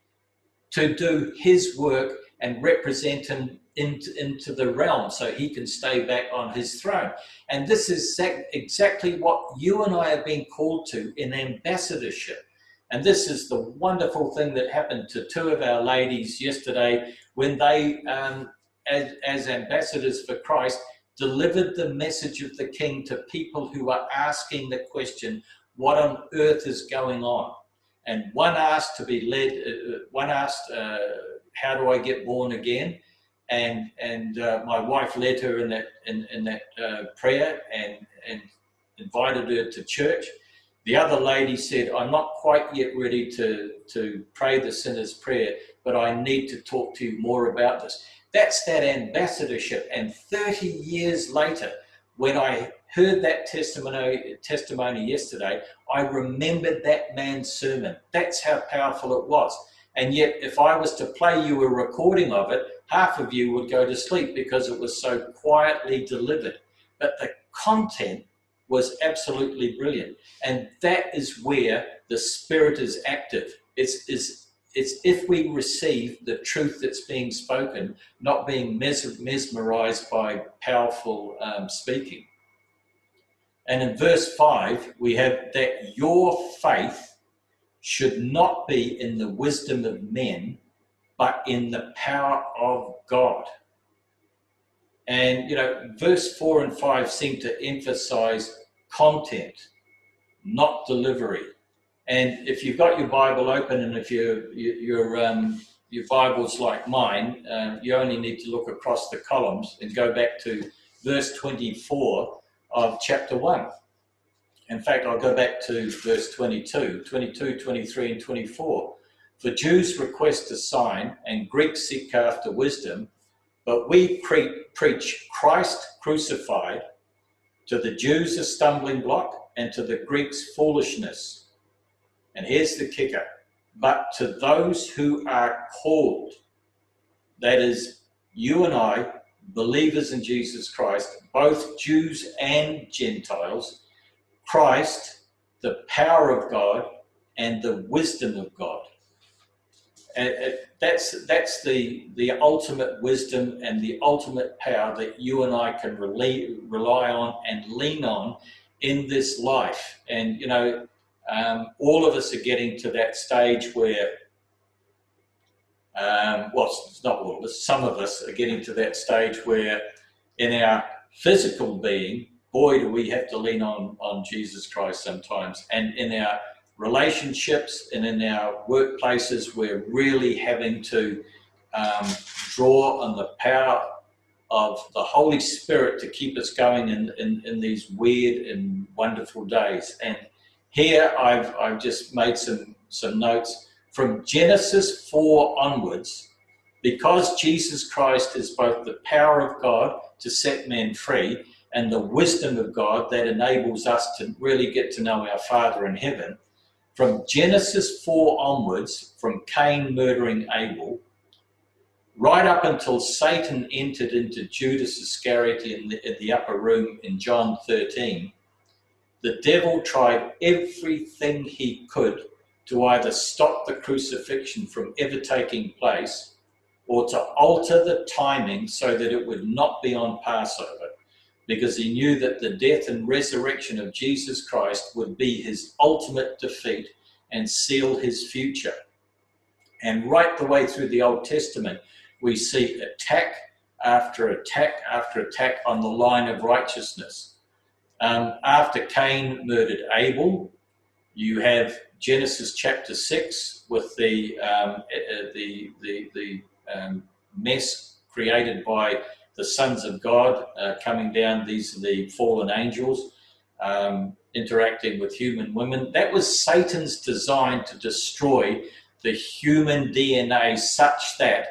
to do his work and represent him into, into the realm so he can stay back on his throne. And this is exactly what you and I have been called to in ambassadorship. And this is the wonderful thing that happened to two of our ladies yesterday when they, um, as, as ambassadors for Christ, delivered the message of the King to people who are asking the question, what on earth is going on? And one asked to be led, uh, uh one asked, uh, how do I get born again? And and uh, my wife led her in that in, in that uh, prayer and and invited her to church. The other lady said, "I'm not quite yet ready to to pray the sinner's prayer, but I need to talk to you more about this." That's that ambassadorship. And 30 years later, when I heard that testimony testimony yesterday, I remembered that man's sermon. That's how powerful it was. And yet, if I was to play you a recording of it, half of you would go to sleep because it was so quietly delivered. But the content was absolutely brilliant. And that is where the Spirit is active. It's, it's, it's if we receive the truth that's being spoken, not being mes- mesmerized by powerful um, speaking. And in verse 5, we have that your faith should not be in the wisdom of men, but in the power of God. And, you know, verse 4 and 5 seem to emphasize content, not delivery. And if you've got your Bible open and if your, your, um, your Bible's like mine, um, you only need to look across the columns and go back to verse 24 of chapter 1. In fact, I'll go back to verse 22, 22, 23, and 24. For Jews request a sign and Greeks seek after wisdom, but we pre- preach Christ crucified, to the Jews a stumbling block, and to the Greeks foolishness. And here's the kicker but to those who are called, that is, you and I, believers in Jesus Christ, both Jews and Gentiles, Christ, the power of God, and the wisdom of God. And that's that's the the ultimate wisdom and the ultimate power that you and I can rely rely on and lean on in this life. And you know, um, all of us are getting to that stage where, um, well, it's not all of us. Some of us are getting to that stage where, in our physical being, boy, do we have to lean on, on Jesus Christ sometimes. And in our relationships and in our workplaces, we're really having to um, draw on the power of the Holy Spirit to keep us going in, in, in these weird and wonderful days. And here I've, I've just made some, some notes from Genesis 4 onwards. Because Jesus Christ is both the power of God to set men free and the wisdom of God that enables us to really get to know our Father in heaven. From Genesis 4 onwards, from Cain murdering Abel, right up until Satan entered into Judas Iscariot in the, in the upper room in John 13, the devil tried everything he could to either stop the crucifixion from ever taking place or to alter the timing so that it would not be on Passover because he knew that the death and resurrection of Jesus Christ would be his ultimate defeat and seal his future. And right the way through the Old Testament, we see attack after attack after attack on the line of righteousness. Um, after Cain murdered Abel, you have Genesis chapter 6 with the, um, uh, the, the, the um, mess created by the sons of God uh, coming down. These are the fallen angels um, interacting with human women. That was Satan's design to destroy the human DNA such that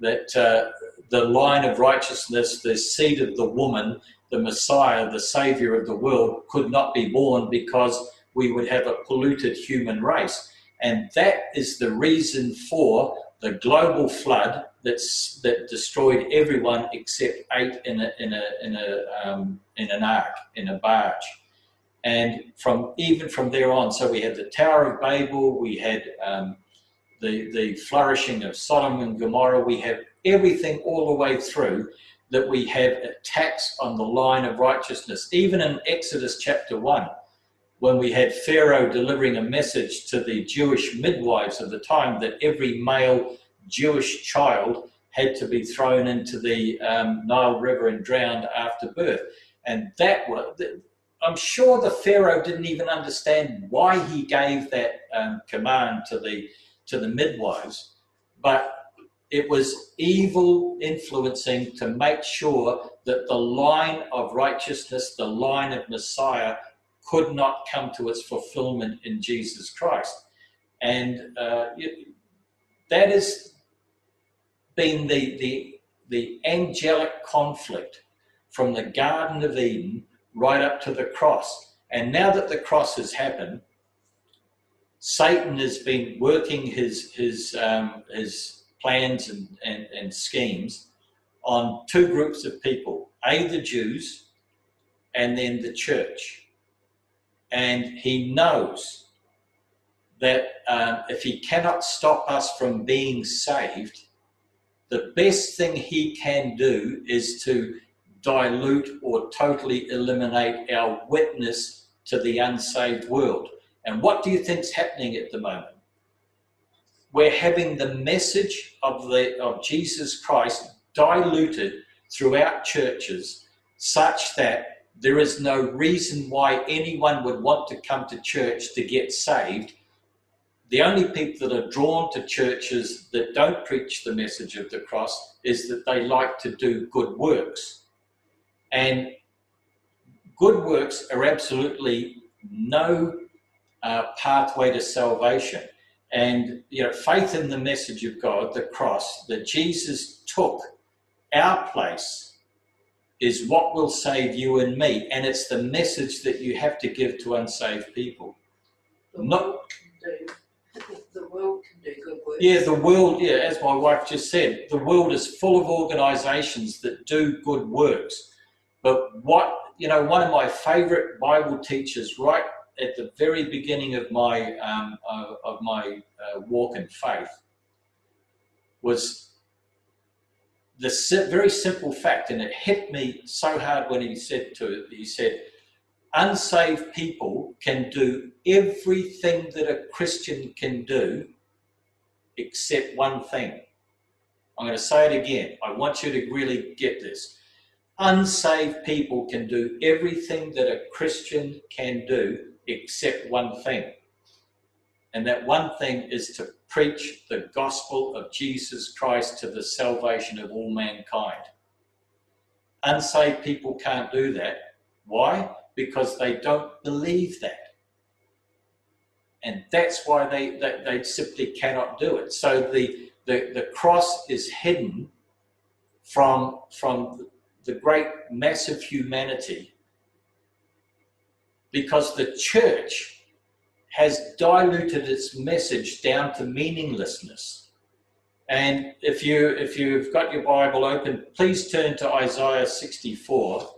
that uh, the line of righteousness, the seed of the woman, the Messiah, the Savior of the world, could not be born because we would have a polluted human race. And that is the reason for the global flood that's, that destroyed everyone except eight in a, in a, in a, um, in an ark, in a barge. And from even from there on, so we had the Tower of Babel, we had um, the, the flourishing of Sodom and Gomorrah, we have everything all the way through that we have attacks on the line of righteousness. Even in Exodus chapter 1, when we had Pharaoh delivering a message to the Jewish midwives of the time that every male Jewish child had to be thrown into the um, Nile River and drowned after birth. And that was, I'm sure the Pharaoh didn't even understand why he gave that um, command to the, to the midwives, but it was evil influencing to make sure that the line of righteousness, the line of Messiah, could not come to its fulfillment in Jesus Christ. And uh, that has been the, the, the angelic conflict from the Garden of Eden right up to the cross. And now that the cross has happened, Satan has been working his, his, um, his plans and, and, and schemes on two groups of people A, the Jews, and then the church. And he knows that um, if he cannot stop us from being saved, the best thing he can do is to dilute or totally eliminate our witness to the unsaved world. And what do you think is happening at the moment? we're having the message of the of Jesus Christ diluted throughout churches such that there is no reason why anyone would want to come to church to get saved. The only people that are drawn to churches that don't preach the message of the cross is that they like to do good works. And good works are absolutely no uh, pathway to salvation. And you know, faith in the message of God, the cross, that Jesus took our place is what will save you and me. And it's the message that you have to give to unsaved people. Not- world can do, the world can good work. Yeah, the world, yeah, as my wife just said, the world is full of organizations that do good works. But what, you know, one of my favorite Bible teachers right at the very beginning of my um, uh, of my uh, walk in faith was the very simple fact, and it hit me so hard when he said to it. He said, "Unsaved people can do everything that a Christian can do, except one thing." I'm going to say it again. I want you to really get this. Unsaved people can do everything that a Christian can do except one thing. And that one thing is to preach the gospel of Jesus Christ to the salvation of all mankind. Unsaved people can't do that. Why? Because they don't believe that. And that's why they, they, they simply cannot do it. So the, the, the cross is hidden from, from the great mass of humanity because the church has diluted its message down to meaninglessness. And if you if you've got your Bible open, please turn to Isaiah 64,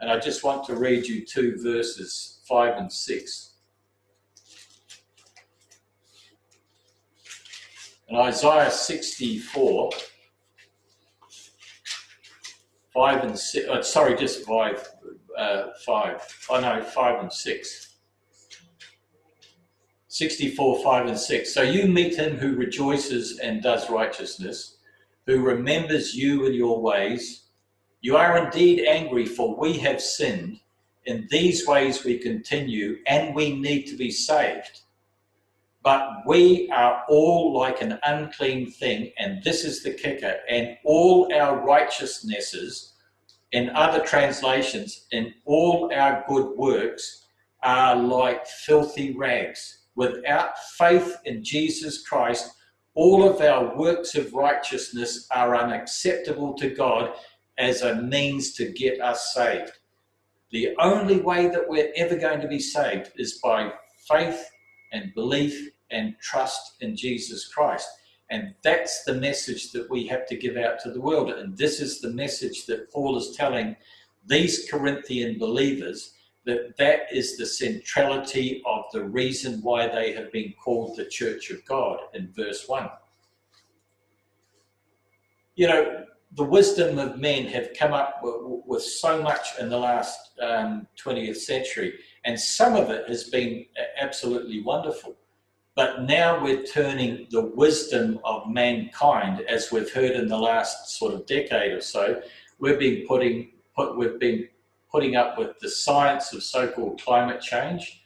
and I just want to read you two verses, five and six. In Isaiah 64, five and six, uh, sorry, just five, uh, five. Oh no, five and six. 64, 5 and 6. So you meet him who rejoices and does righteousness, who remembers you and your ways. You are indeed angry, for we have sinned. In these ways we continue, and we need to be saved. But we are all like an unclean thing, and this is the kicker, and all our righteousnesses, in other translations, in all our good works, are like filthy rags. Without faith in Jesus Christ, all of our works of righteousness are unacceptable to God as a means to get us saved. The only way that we're ever going to be saved is by faith and belief and trust in Jesus Christ. And that's the message that we have to give out to the world. And this is the message that Paul is telling these Corinthian believers that that is the centrality of the reason why they have been called the church of God in verse 1. You know, the wisdom of men have come up with, so much in the last um, 20th century, and some of it has been absolutely wonderful. But now we're turning the wisdom of mankind, as we've heard in the last sort of decade or so, we've been putting put, we've been putting up with the science of so-called climate change,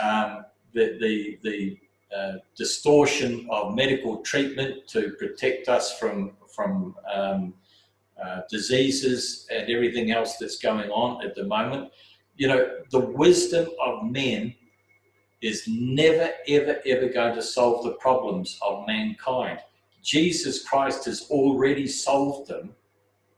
um, the, the, the uh, distortion of medical treatment to protect us from, from um, uh, diseases and everything else that's going on at the moment. You know, the wisdom of men is never, ever, ever going to solve the problems of mankind. Jesus Christ has already solved them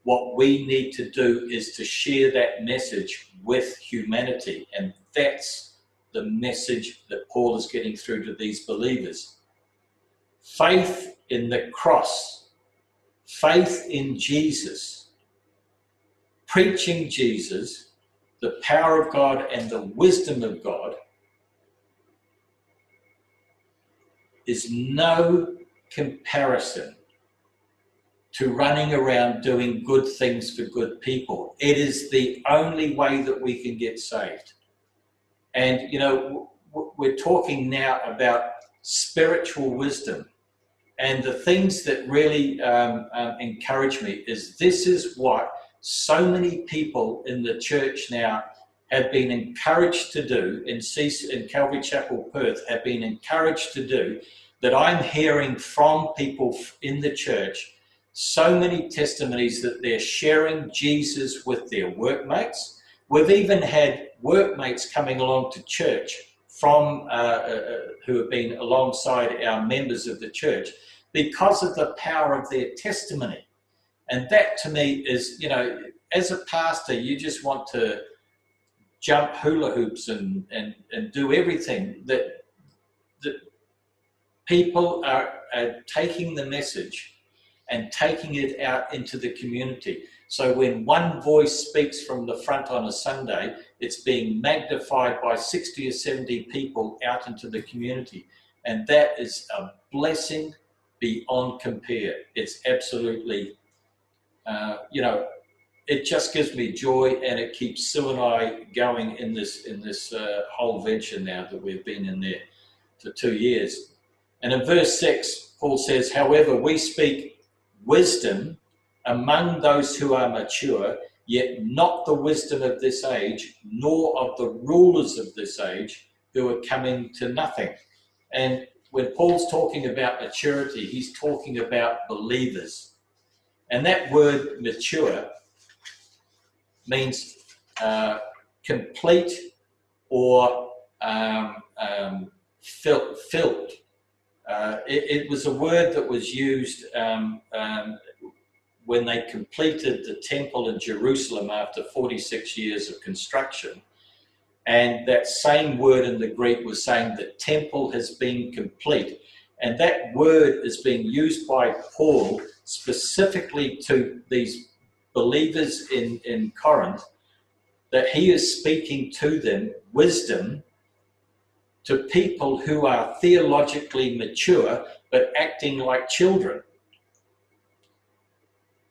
what we need to do is to share that message with humanity. And that's the message that Paul is getting through to these believers. Faith in the cross, faith in Jesus, preaching Jesus, the power of God and the wisdom of God is no comparison to running around doing good things for good people. It is the only way that we can get saved. And, you know, we're talking now about spiritual wisdom. And the things that really um, um, encourage me is this is what so many people in the church now have been encouraged to do in, in Calvary Chapel, Perth, have been encouraged to do that I'm hearing from people in the church so many testimonies that they're sharing Jesus with their workmates. We've even had workmates coming along to church from uh, uh, who have been alongside our members of the church because of the power of their testimony. And that to me is, you know, as a pastor, you just want to jump hula hoops and, and, and do everything that, that people are, are taking the message and taking it out into the community. So when one voice speaks from the front on a Sunday, it's being magnified by 60 or 70 people out into the community. And that is a blessing beyond compare. It's absolutely, uh, you know, it just gives me joy and it keeps Sue and I going in this in this uh, whole venture now that we've been in there for two years. And in verse 6, Paul says, However, we speak wisdom among those who are mature, yet not the wisdom of this age, nor of the rulers of this age who are coming to nothing. And when Paul's talking about maturity, he's talking about believers. And that word mature means uh, complete or um, um, filled, filled uh, it, it, was a word that was used um, um, when they completed the temple in Jerusalem after 46 years of construction. And that same word in the Greek was saying the temple has been complete. And that word is being used by Paul specifically to these believers in, in Corinth, that he is speaking to them wisdom to people who are theologically mature but acting like children.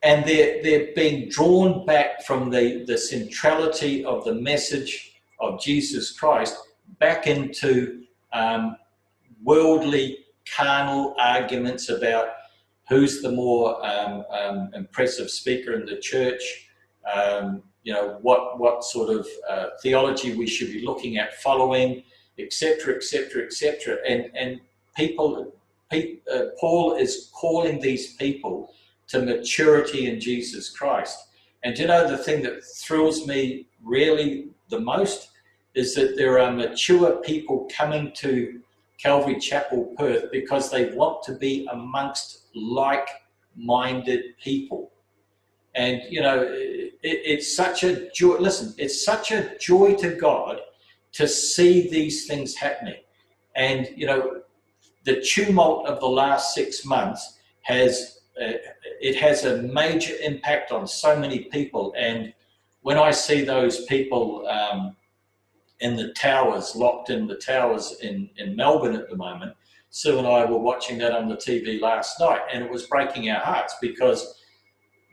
And they're, they're being drawn back from the, the centrality of the message of Jesus Christ back into um, worldly, carnal arguments about who's the more um, um, impressive speaker in the church, um, you know, what, what sort of uh, theology we should be looking at following, etc., etc., etc. And, and people, pe- uh, Paul is calling these people to maturity in Jesus Christ. And you know, the thing that thrills me really the most is that there are mature people coming to Calvary Chapel Perth because they want to be amongst like minded people. And, you know, it, it's such a joy. Listen, it's such a joy to God to see these things happening. And, you know, the tumult of the last six months has, uh, it has a major impact on so many people. And when I see those people, um, in the towers, locked in the towers in, in Melbourne at the moment. Sue and I were watching that on the TV last night, and it was breaking our hearts because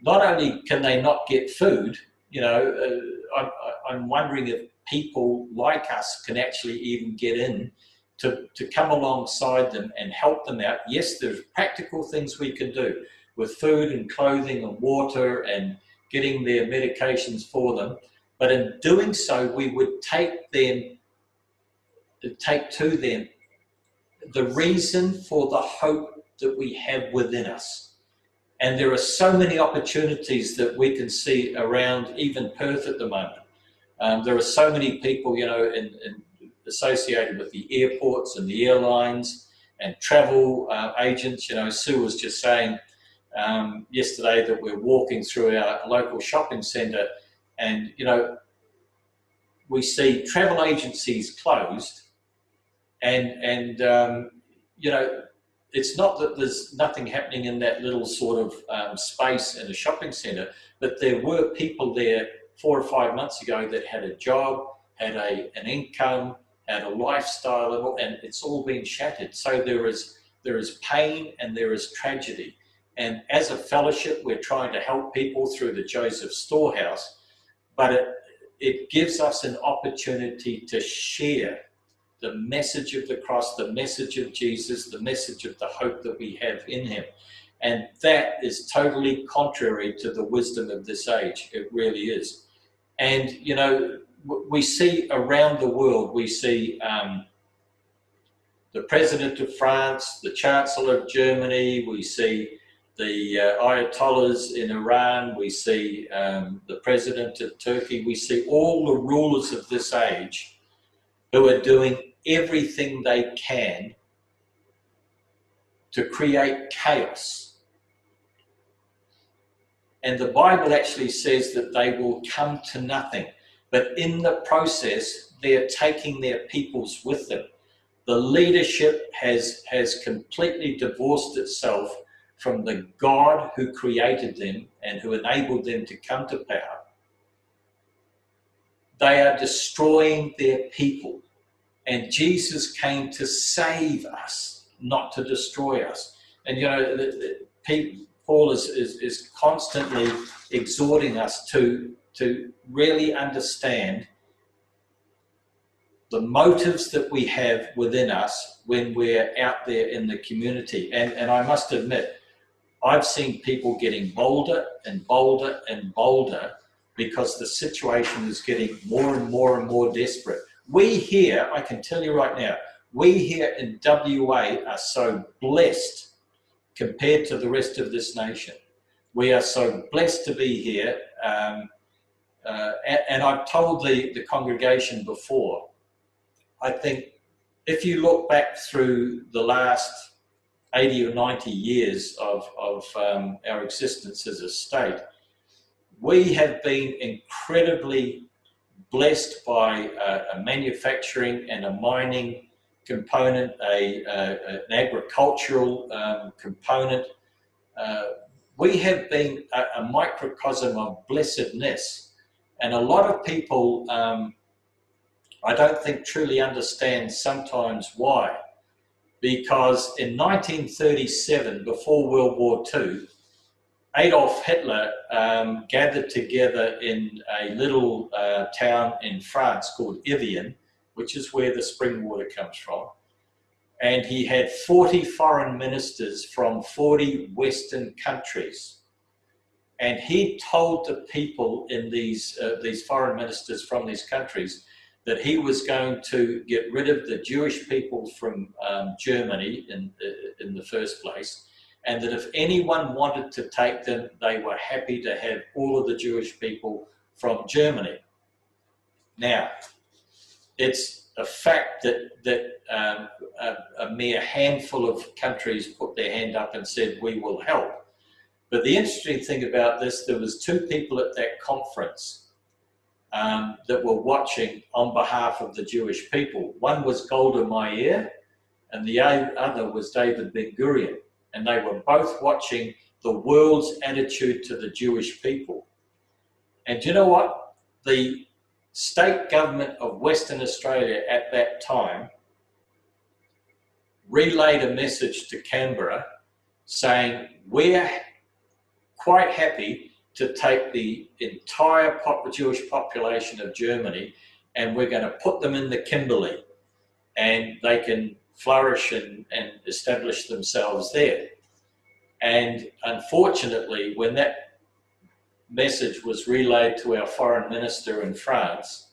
not only can they not get food, you know, uh, I'm, I'm wondering if people like us can actually even get in to, to come alongside them and help them out. Yes, there's practical things we can do with food and clothing and water and getting their medications for them. But in doing so, we would take them, take to them the reason for the hope that we have within us. And there are so many opportunities that we can see around even Perth at the moment. Um, there are so many people, you know, in, in associated with the airports and the airlines and travel uh, agents. You know, Sue was just saying um, yesterday that we're walking through our local shopping centre and, you know, we see travel agencies closed and, and um, you know, it's not that there's nothing happening in that little sort of um, space in a shopping centre, but there were people there four or five months ago that had a job, had a, an income, had a lifestyle, and it's all been shattered. So there is there is pain and there is tragedy. And as a fellowship, we're trying to help people through the Joseph Storehouse but it, it gives us an opportunity to share the message of the cross, the message of Jesus, the message of the hope that we have in Him. And that is totally contrary to the wisdom of this age. It really is. And, you know, we see around the world, we see um, the President of France, the Chancellor of Germany, we see the uh, Ayatollahs in Iran, we see um, the president of Turkey, we see all the rulers of this age who are doing everything they can to create chaos. And the Bible actually says that they will come to nothing. But in the process, they're taking their peoples with them. The leadership has, has completely divorced itself from the God who created them and who enabled them to come to power, they are destroying their people. And Jesus came to save us, not to destroy us. And you know, the, the, Paul is, is, is constantly exhorting us to, to really understand the motives that we have within us when we're out there in the community. And, and I must admit, I've seen people getting bolder and bolder and bolder because the situation is getting more and more and more desperate. We here, I can tell you right now, we here in WA are so blessed compared to the rest of this nation. We are so blessed to be here. Um, uh, and, I've told the, the congregation before, I think if you look back through the last 80 or 90 years of, of um, our existence as a state, we have been incredibly blessed by a, a manufacturing and a mining component, a, a an agricultural um, component. Uh, we have been a, a, microcosm of blessedness, and a lot of people, um, I don't think, truly understand sometimes why because in 1937, before World War II, Adolf Hitler um, gathered together in a little uh, town in France called Evian, which is where the spring water comes from. and he had 40 foreign ministers from 40 Western countries. And he told the people in these, uh, these foreign ministers from these countries that he was going to get rid of the Jewish people from um, Germany in, uh, in the first place, and that if anyone wanted to take them, they were happy to have all of the Jewish people from Germany. Now, it's a fact that, that um, a, a mere handful of countries put their hand up and said, we will help. But the interesting thing about this, there was two people at that conference um, that were watching on behalf of the Jewish people. One was Golda Meir, and the other was David Ben Gurion, and they were both watching the world's attitude to the Jewish people. And do you know what? The state government of Western Australia at that time relayed a message to Canberra saying, We're quite happy to take the entire pop- Jewish population of Germany and we're going to put them in the Kimberley and they can flourish and, and establish themselves there. And unfortunately, when that message was relayed to our foreign minister in France,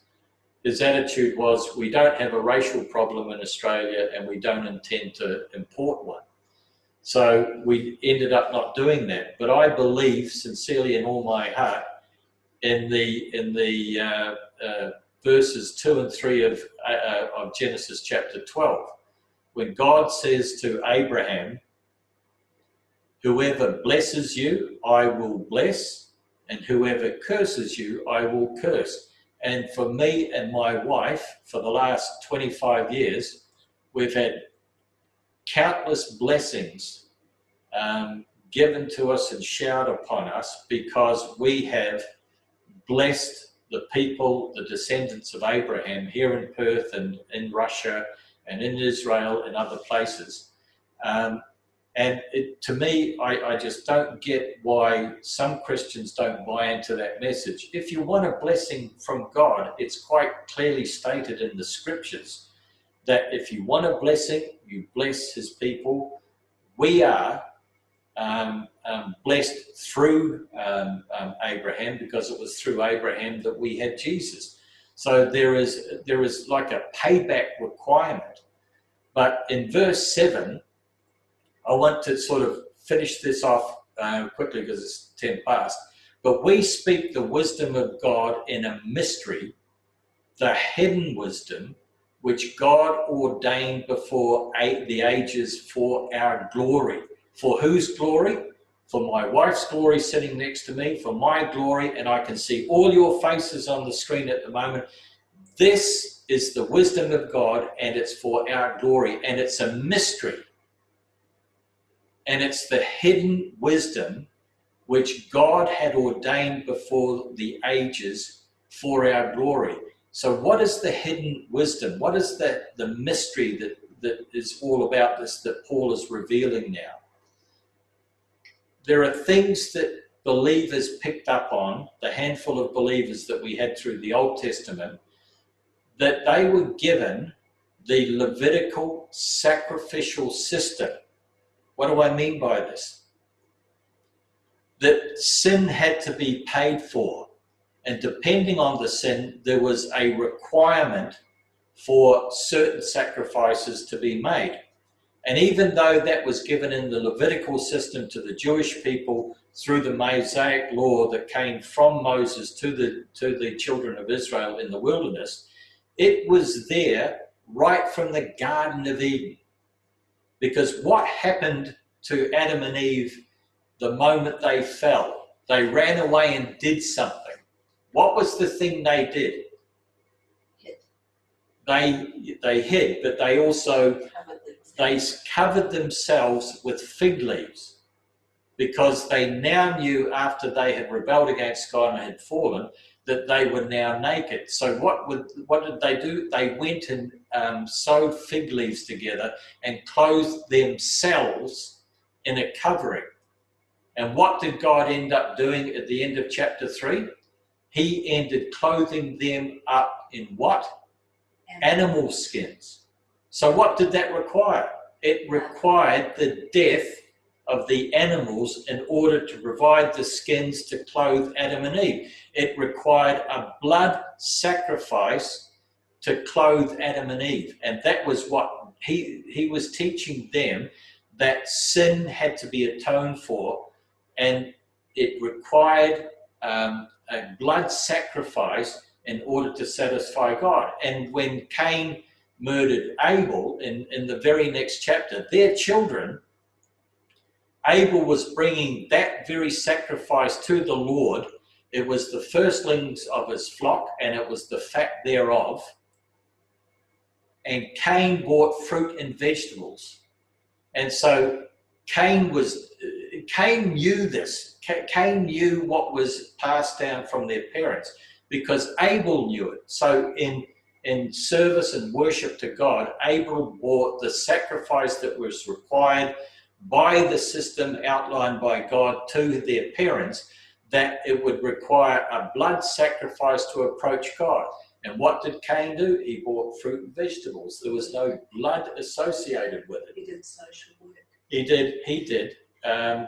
his attitude was, We don't have a racial problem in Australia and we don't intend to import one. So we ended up not doing that. But I believe sincerely in all my heart in the in the uh, uh, verses two and three of uh, of Genesis chapter twelve, when God says to Abraham, "Whoever blesses you, I will bless, and whoever curses you, I will curse." And for me and my wife, for the last 25 years, we've had countless blessings um, given to us and showered upon us because we have blessed the people, the descendants of Abraham here in Perth and in Russia and in Israel and other places. Um, and it, to me, I, I, just don't get why some Christians don't buy into that message. If you want a blessing from God, it's quite clearly stated in the scriptures that if you want a blessing, you bless his people. We are um, um, blessed through um, um, Abraham because it was through Abraham that we had Jesus. So there is there is like a payback requirement. But in verse seven, I want to sort of finish this off uh, quickly because it's ten past. But we speak the wisdom of God in a mystery, the hidden wisdom which God ordained before the ages for our glory. For whose glory? For my wife's glory sitting next to me, for my glory, and I can see all your faces on the screen at the moment. This is the wisdom of God, and it's for our glory, and it's a mystery. And it's the hidden wisdom which God had ordained before the ages for our glory. So, what is the hidden wisdom? What is the, the mystery that, that is all about this that Paul is revealing now? There are things that believers picked up on, the handful of believers that we had through the Old Testament, that they were given the Levitical sacrificial system. What do I mean by this? That sin had to be paid for and depending on the sin, there was a requirement for certain sacrifices to be made. And even though that was given in the Levitical system to the Jewish people through the Mosaic law that came from Moses to the, to the children of Israel in the wilderness, it was there right from the Garden of Eden. Because what happened to Adam and Eve the moment they fell? They ran away and did something. What was the thing they did? They they hid, but they also. They covered themselves with fig leaves because they now knew after they had rebelled against God and had fallen that they were now naked. So what would what did they do? They went and um, sewed fig leaves together and clothed themselves in a covering. And what did God end up doing at the end of chapter three? He ended clothing them up in what? Animal skins. So what did that require? it required the death of the animals in order to provide the skins to clothe Adam and Eve. It required a blood sacrifice to clothe Adam and Eve. And that was what he, he was teaching them that sin had to be atoned for, and it required um, a blood sacrifice in order to satisfy God. And when Cain murdered Abel in, in the very next chapter, their children, Abel was bringing that very sacrifice to the Lord. It was the firstlings of his flock, and it was the fat thereof. And Cain brought fruit and vegetables. And so Cain was Cain knew this. Cain knew what was passed down from their parents because Abel knew it. So in in service and worship to God, Abel brought the sacrifice that was required by the system outlined by God to their parents that it would require a blood sacrifice to approach God. And what did Cain do? He brought fruit and vegetables. There was no blood associated with it. He did social work. He did. He did. Um,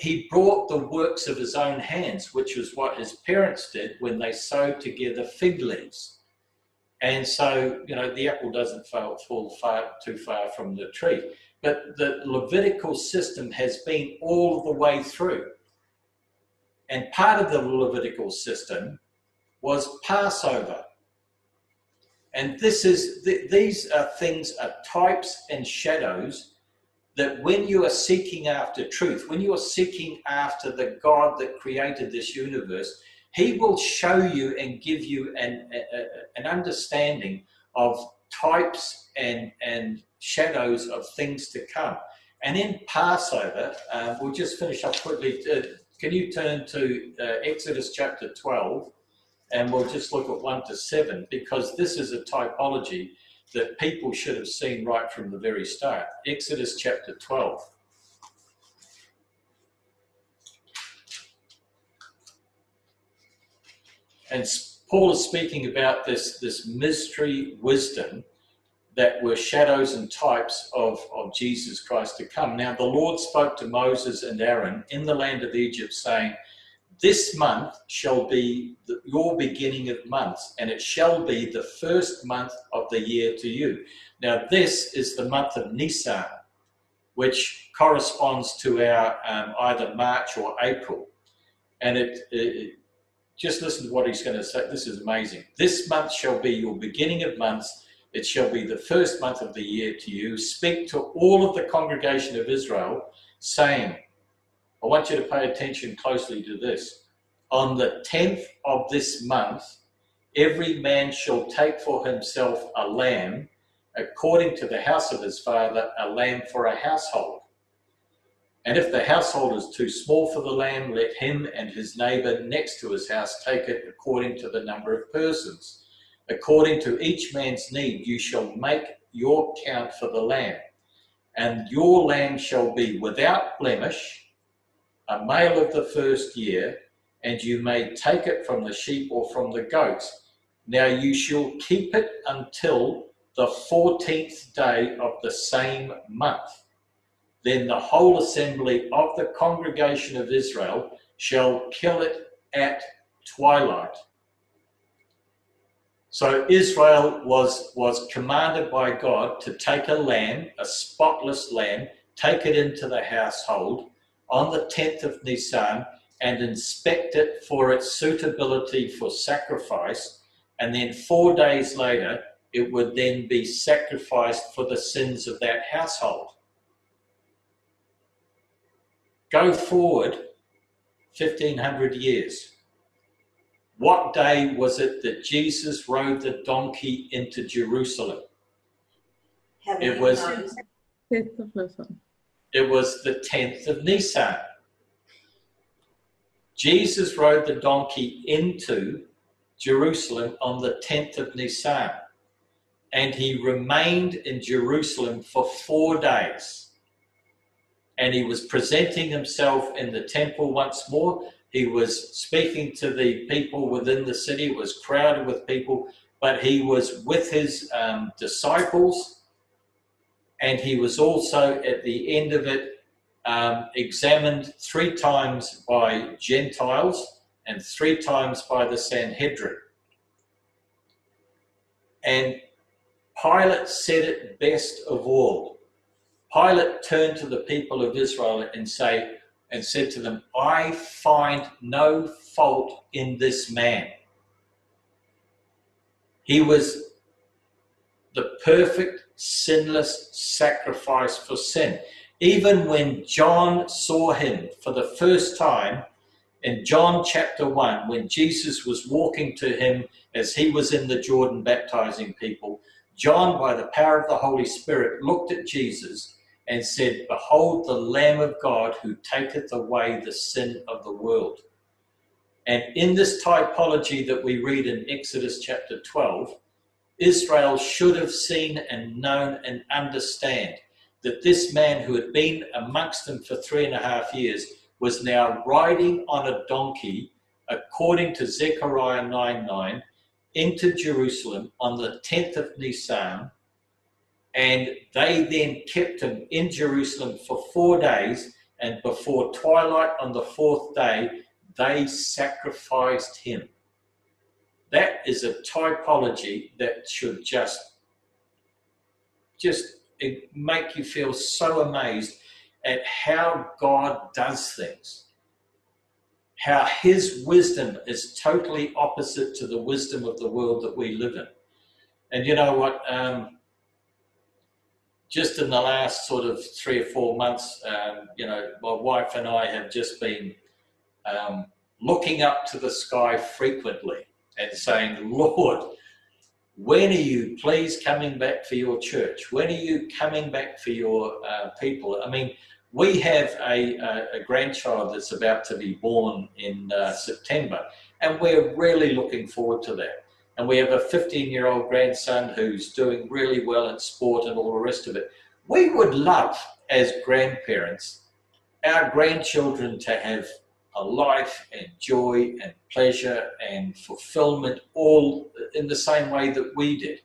he brought the works of his own hands, which was what his parents did when they sewed together fig leaves. And so, you know, the apple doesn't fall, fall far too far from the tree. But the Levitical system has been all the way through. And part of the Levitical system was Passover. And this is th- these are things are types and shadows that when you are seeking after truth, when you are seeking after the God that created this universe, He will show you and give you an, a, an understanding of types and, and shadows of things to come. And in Passover, uh, we'll just finish up quickly. Uh, can you turn to uh, Exodus chapter 12? And we'll just look at 1 to 7 because this is a typology that people should have seen right from the very start. Exodus chapter 12. And Paul is speaking about this, this mystery wisdom that were shadows and types of, of Jesus Christ to come. Now, the Lord spoke to Moses and Aaron in the land of Egypt, saying, This month shall be the, your beginning of months, and it shall be the first month of the year to you. Now, this is the month of Nisan, which corresponds to our um, either March or April. And it, it just listen to what he's going to say. This is amazing. This month shall be your beginning of months it shall be the first month of the year to you. Speak to all of the congregation of Israel, saying, I want you to pay attention closely to this. On the 10th of this month, every man shall take for himself a lamb, according to the house of his father, a lamb for a household. And if the household is too small for the lamb, let him and his neighbor next to his house take it according to the number of persons. According to each man's need, you shall make your count for the lamb. And your lamb shall be without blemish, a male of the first year, and you may take it from the sheep or from the goats. Now you shall keep it until the fourteenth day of the same month. Then the whole assembly of the congregation of Israel shall kill it at twilight. So Israel was, was commanded by God to take a lamb, a spotless lamb, take it into the household on the 10th of Nisan and inspect it for its suitability for sacrifice. And then four days later, it would then be sacrificed for the sins of that household. Go forward 1500 years. What day was it that Jesus rode the donkey into Jerusalem? It was it was the 10th of Nisan. Jesus rode the donkey into Jerusalem on the 10th of Nisan. And he remained in Jerusalem for four days. And he was presenting himself in the temple once more. He was speaking to the people within the city. It was crowded with people, but he was with his um, disciples and he was also at the end of it um, examined three times by Gentiles and three times by the Sanhedrin. And Pilate said it best of all. Pilate turned to the people of Israel and say and said to them, I find no fault in this man. He was the perfect, sinless sacrifice for sin. Even when John saw him for the first time in John chapter 1, when Jesus was walking to him as he was in the Jordan baptizing people, John, by the power of the Holy Spirit, looked at Jesus and said, Behold the Lamb of God who taketh away the sin of the world. And in this typology that we read in Exodus chapter 12, Israel should have seen and known and understand that this man who had been amongst them for three and a half years was now riding on a donkey, according to Zechariah 9 9, into Jerusalem on the 10th of Nisan. And they then kept him in Jerusalem for four days. And before twilight on the fourth day, they sacrificed him. That is a typology that should just, just make you feel so amazed at how God does things. How his wisdom is totally opposite to the wisdom of the world that we live in. And you know what? Um, just in the last sort of three or four months, um, you know, my wife and I have just been um, looking up to the sky frequently and saying, Lord, when are you please coming back for your church? When are you coming back for your uh, people? I mean, we have a, a, a, grandchild that's about to be born in uh, September, and we're really looking forward to that. And we have a 15 year old grandson who's doing really well in sport and all the rest of it. We would love, as grandparents, our grandchildren to have a life and joy and pleasure and fulfillment all in the same way that we did.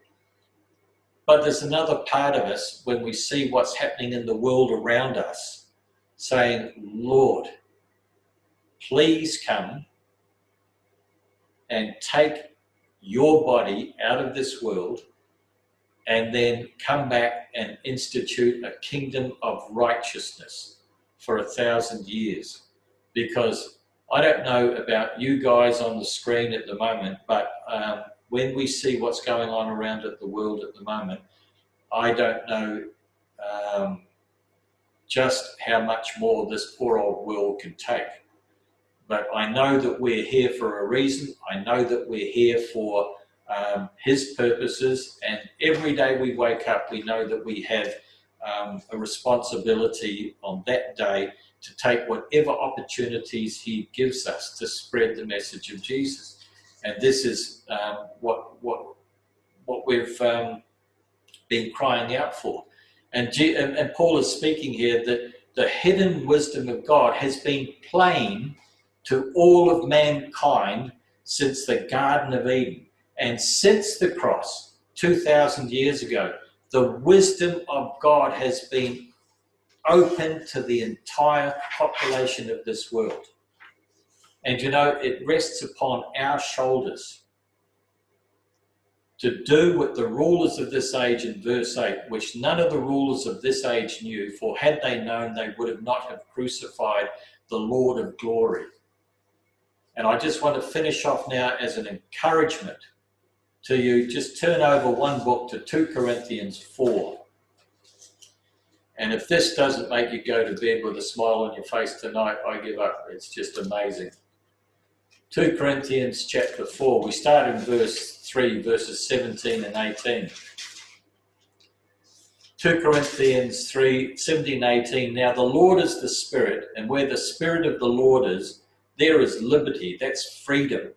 But there's another part of us when we see what's happening in the world around us saying, Lord, please come and take your body out of this world and then come back and institute a kingdom of righteousness for a thousand years because I don't know about you guys on the screen at the moment, but um, when we see what's going on around at the world at the moment, I don't know um, just how much more this poor old world can take. But I know that we're here for a reason. I know that we're here for um, His purposes. And every day we wake up, we know that we have um, a responsibility on that day to take whatever opportunities He gives us to spread the message of Jesus. And this is um, what what what we've um, been crying out for. And, G- and, and Paul is speaking here that the hidden wisdom of God has been plain to all of mankind since the Garden of Eden and since the cross 2,000 years ago. The wisdom of God has been open to the entire population of this world. And you know, it rests upon our shoulders to do what the rulers of this age in verse 8, which none of the rulers of this age knew, for had they known, they would have not have crucified the Lord of glory. And I just want to finish off now as an encouragement to you. Just turn over one book to 2 Corinthians 4. And if this doesn't make you go to bed with a smile on your face tonight, I give up. It's just amazing. 2 Corinthians chapter 4, we start in verse 3, verses 17 and 18. 2 Corinthians 3, 17 18. Now the Lord is the Spirit, and where the Spirit of the Lord is, there is liberty, that's freedom.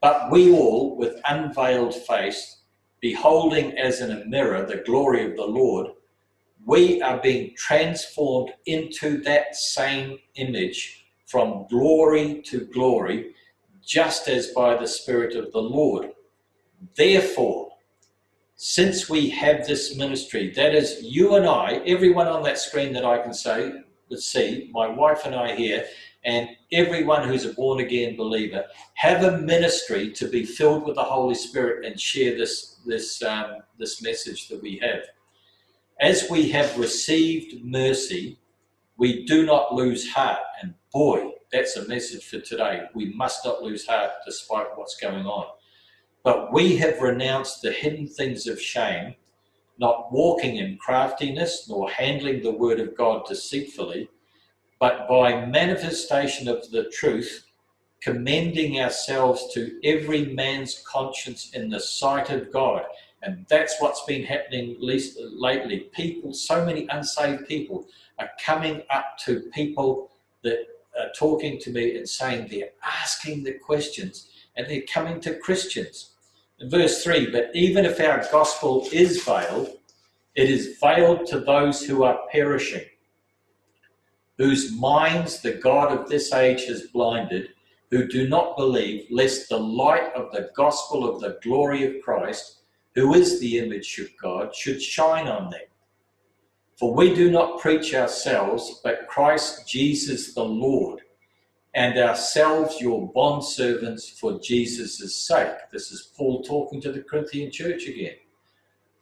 But we all, with unveiled face, beholding as in a mirror the glory of the Lord, we are being transformed into that same image from glory to glory, just as by the Spirit of the Lord. Therefore, since we have this ministry, that is you and I, everyone on that screen that I can say, see, my wife and I here, and everyone who's a born again believer, have a ministry to be filled with the Holy Spirit and share this this um, this message that we have. As we have received mercy, we do not lose heart. And boy, that's a message for today. We must not lose heart despite what's going on. But we have renounced the hidden things of shame, not walking in craftiness, nor handling the word of God deceitfully, but by manifestation of the truth, commending ourselves to every man's conscience in the sight of God. And that's what's been happening least lately. People, so many unsaved people, are coming up to people that are talking to me and saying they're asking the questions and they're coming to Christians verse 3 But even if our gospel is veiled, it is veiled to those who are perishing, whose minds the God of this age has blinded, who do not believe, lest the light of the gospel of the glory of Christ, who is the image of God, should shine on them. For we do not preach ourselves, but Christ Jesus the Lord and ourselves your bondservants for Jesus' sake. This is Paul talking to the Corinthian church again.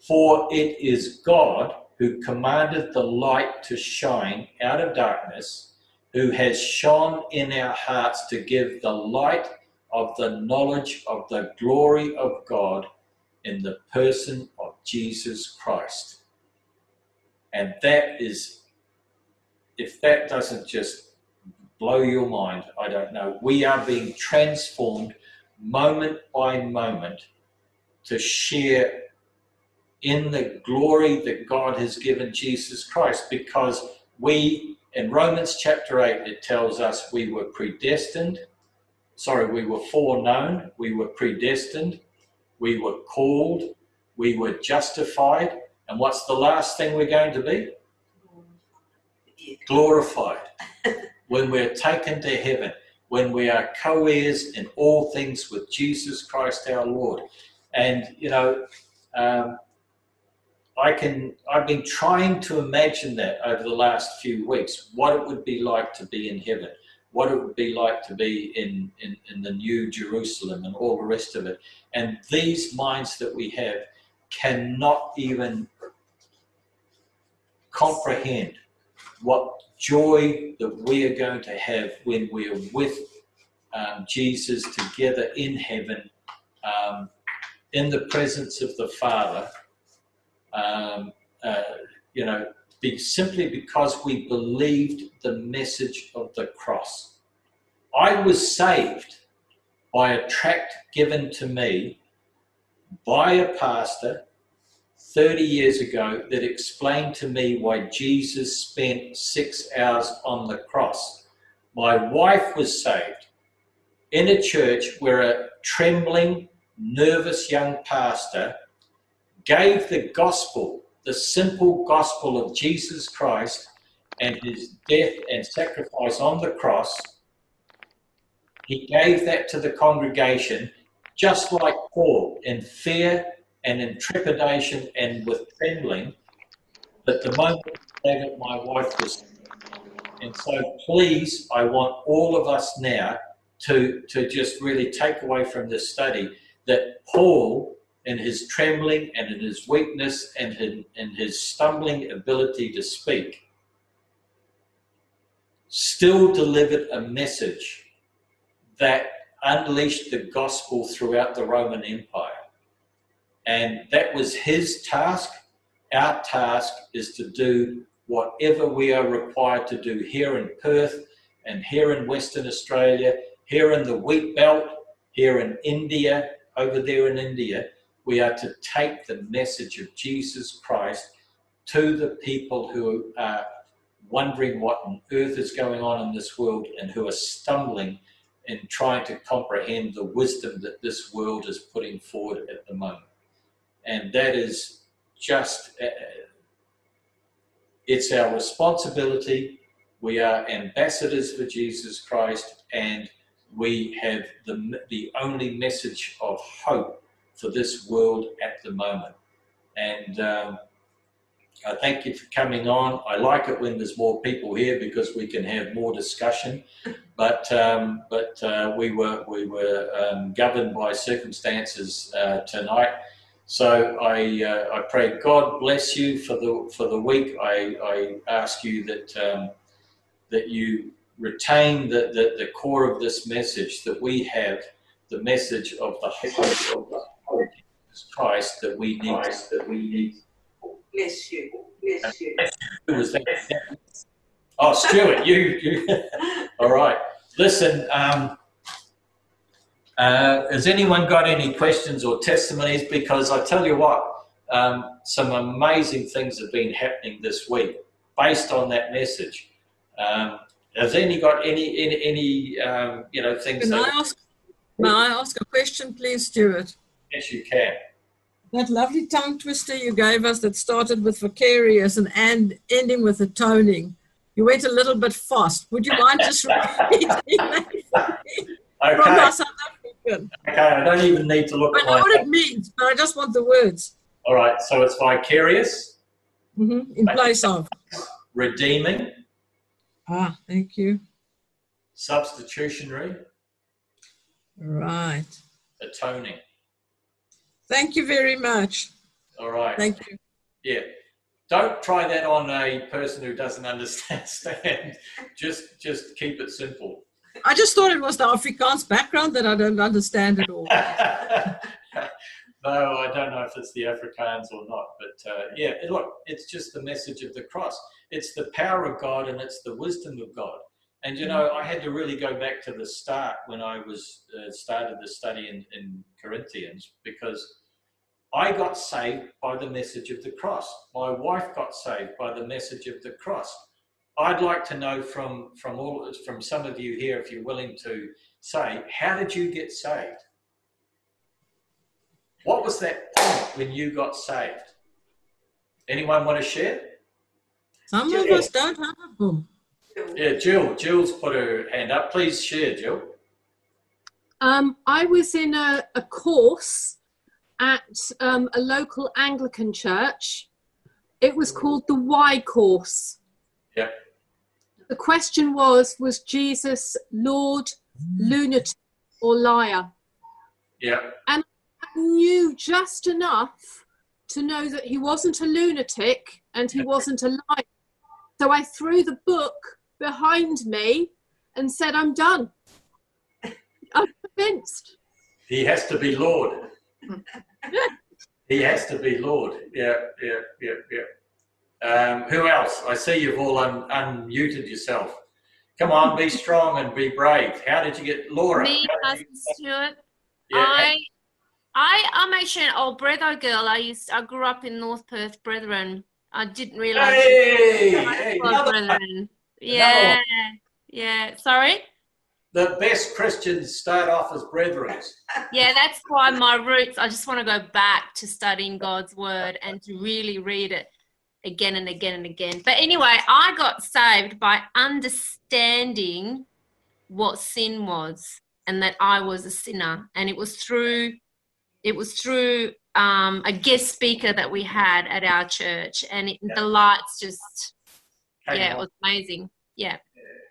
For it is God who commanded the light to shine out of darkness, who has shone in our hearts to give the light of the knowledge of the glory of God in the person of Jesus Christ. And that is, if that doesn't just blow your mind. I don't know. We are being transformed moment by moment to share in the glory that God has given Jesus Christ because we, in Romans chapter 8, it tells us we were predestined. Sorry, we were foreknown, we were predestined, we were called, we were justified. And what's the last thing we're going to be? Glorified. <laughs> when we're taken to heaven, when we are co heirs in all things with Jesus Christ our Lord. And, you know, um, I can, I've been trying to imagine that over the last few weeks, what it would be like to be in heaven, what it would be like to be in, in, in the new Jerusalem and all the rest of it. And these minds that we have cannot even comprehend what joy that we are going to have when we are with um, Jesus together in heaven, um, in the presence of the Father, um, uh, you know, be, simply because we believed the message of the cross. I was saved by a tract given to me by a pastor 30 years ago that explained to me why Jesus spent six hours on the cross. My wife was saved in a church where a trembling, nervous young pastor gave the gospel, the simple gospel of Jesus Christ and his death and sacrifice on the cross. He gave that to the congregation, just like Paul, in fear and in trepidation and with trembling that the moment that my wife was. And so, please, I want all of us now to, to just really take away from this study that Paul, in his trembling and in his weakness and in, in his stumbling ability to speak, still delivered a message that unleashed the gospel throughout the Roman Empire. And that was his task. Our task is to do whatever we are required to do here in Perth and here in Western Australia, here in the wheat belt, here in India, over there in India. We are to take the message of Jesus Christ to the people who are wondering what on earth is going on in this world and who are stumbling in trying to comprehend the wisdom that this world is putting forward at the moment and that is just uh, it's our responsibility. We are ambassadors for Jesus Christ, and we have the, the only message of hope for this world at the moment. And um, I thank you for coming on. I like it when there's more people here because we can have more discussion. <laughs> But um, but uh, we were we were um, governed by circumstances uh, tonight. So I uh, I pray God bless you for the for the week. I, I ask you that um, that you retain the, the, the core of this message that we have the message of the hope of Jesus Christ that we need that we need Bless you, bless you. who was that? Oh, Stuart, you, you. <laughs> All right. Listen, um, uh, has anyone got any questions or testimonies? Because I tell you what, um, some amazing things have been happening this week based on that message. Um, has any got any any, any um, you know things Can I ask, may I ask a question, please, Stuart? Yes you can? That lovely tongue twister you gave us that started with vicarious and, and ending with atoning. You went a little bit fast. Would you mind just <laughs> repeating that from Okay, our South African? okay. I don't even need to look I know what it means, but I just want the words All right. So it's vicarious, Mm-hmm. in place of. redeeming, Ah, thank you. substitutionary, Right. atoning. Thank you very much. All right. Thank you. Yeah. Don't try that on a person who doesn't understand. <laughs> just just keep it simple. I just thought it was the Afrikaans background that I don't understand at all. <laughs> no, I don't know if it's the Afrikaans or not, but uh, yeah, look, it's just the message of the cross. It's the power of God and it's the wisdom of God. And you know, I had to really go back to the start when I was uh, started the study in, in Corinthians because I got saved by the message of the cross. My wife got saved by the message of the cross. I'd like to know from from all from some of you here, if you're willing to say, how did you get saved? What was that point when you got saved? Anyone want to share? Some of us don't have a boom. Yeah, Jill. Jill's put her hand up. Please share, Jill. Um, I was in a, a course at um, a local Anglican church. It was called the Why course. Yep. The question was Was Jesus Lord, lunatic, or liar? Yeah. And I knew just enough to know that he wasn't a lunatic and he <laughs> wasn't a liar. So I threw the book behind me and said, I'm done. I'm convinced. He has to be Lord. <laughs> he has to be Lord. Yeah, yeah, yeah, yeah. Um, who else? I see you've all un- unmuted yourself. Come on, be strong and be brave. How did you get Laura? Me, how Cousin you- Stuart. yeah, I, I, I'm actually an old Bretho girl. I used, I grew up in North Perth, Brethren. I didn't realize. Hey, I hey, another one. Brethren. Yeah, yeah. Sorry. the best Christians start off as brethren. <laughs> Yeah, that's why my roots. I just want to go back to studying God's word and to really read it again and again and again. But anyway, I got saved by understanding what sin was and that I was a sinner. And it was through it was through um, a guest speaker that we had at our church, and it, the lights just Came yeah, it was amazing. Yeah.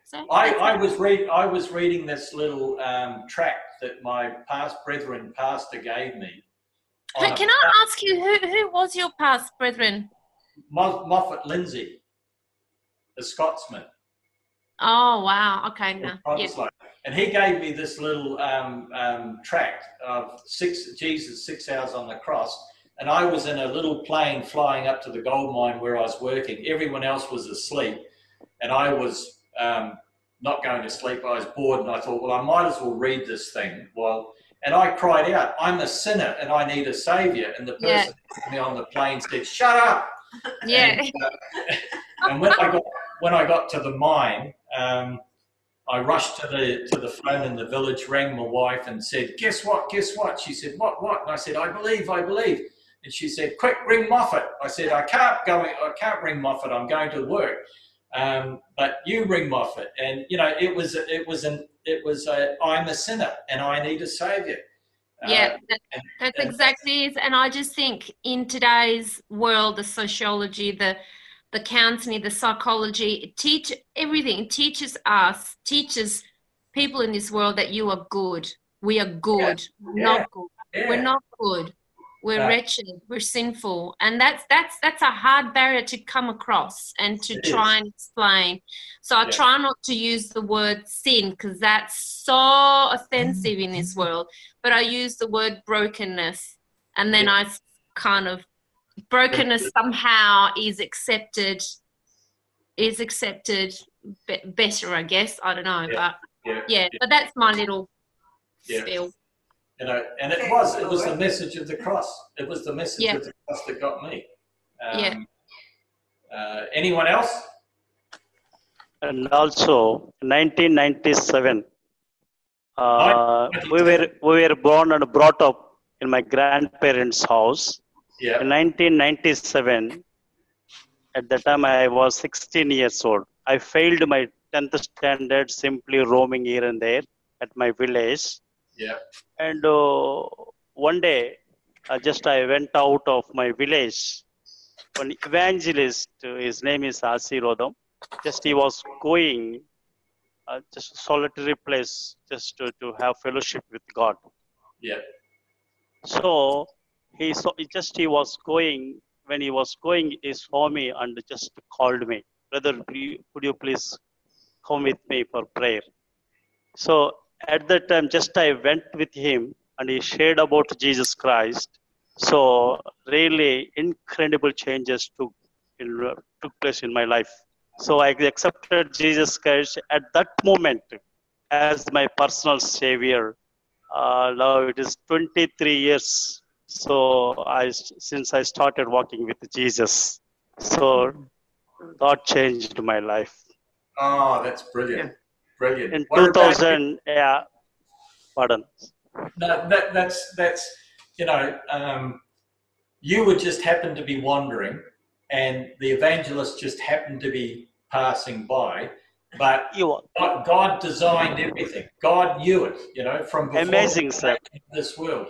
So I, I was read I was reading this little um, tract that my past brethren pastor gave me. Hey, can I ask you who who was your past brethren? Mo- Moffat Lindsay, the Scotsman. Oh wow. Okay. No. Yeah. And he gave me this little um, um, tract of six Jesus six hours on the cross. And I was in a little plane flying up to the gold mine where I was working. Everyone else was asleep, and I was um, not going to sleep. I was bored, and I thought, well, I might as well read this thing. Well, and I cried out, "I'm a sinner, and I need a savior." And the person Yeah. me on the plane said, "Shut up." <laughs> Yeah. And, uh, <laughs> and when I got when I got to the mine, um, I rushed to the to the phone in the village, rang my wife, and said, "Guess what? Guess what?" She said, "What? What?" And I said, "I believe, I believe." And she said, "Quick, ring Moffat." I said, "I can't go. I can't ring Moffat. I'm going to work." Um, but you ring Moffat, and you know it was it was an it was a, I'm a sinner and I need a savior. Yeah, that, that's and- exactly it. And I just think in today's world, the sociology, the the counseling, the psychology, it teach everything. It teaches us, teaches people in this world that you are good. We are good. We're Yeah. not good. Yeah. We're not good. We're Yeah. wretched. We're sinful, and that's that's that's a hard barrier to come across and to It try is. and explain. So I Yeah. try not to use the word sin because that's so offensive in this world. But I use the word brokenness, and then I s- kind of brokenness somehow is accepted is accepted be- better, I guess. I don't know, Yeah. but Yeah. yeah, but that's my little Yeah. Spiel. You know, and it was it was the message of the cross. It was the message Yeah. of the cross that got me. Um, Yeah. Uh, anyone else? And also, 1997, uh, we were we were born and brought up in my grandparents' house. Yeah. In 1997, at the time I was 16 years old. I failed my 10th standard simply roaming here and there at my village. Yeah. And uh, one day, uh, just I went out of my village. An evangelist, uh, his name is Asi Rodam, just he was going uh, just a solitary place just to, to have fellowship with God. Yeah. So he saw just he was going when he was going he saw me and just called me, brother, could you please come with me for prayer? So at that time, just I went with him and he shared about Jesus Christ. So really incredible changes took in, took place in my life. So I accepted Jesus Christ at that moment as my personal savior. Uh, now it is 23 years. So I since I started walking with Jesus. So God changed my life. Oh, that's brilliant. Brilliant. In What about you? 2000, yeah, pardon. No, that, that's that's you know, um, you would just happen to be wandering, and the evangelist just happened to be passing by, but God, God designed everything. God knew it, you know, from before Amazing, sir. this world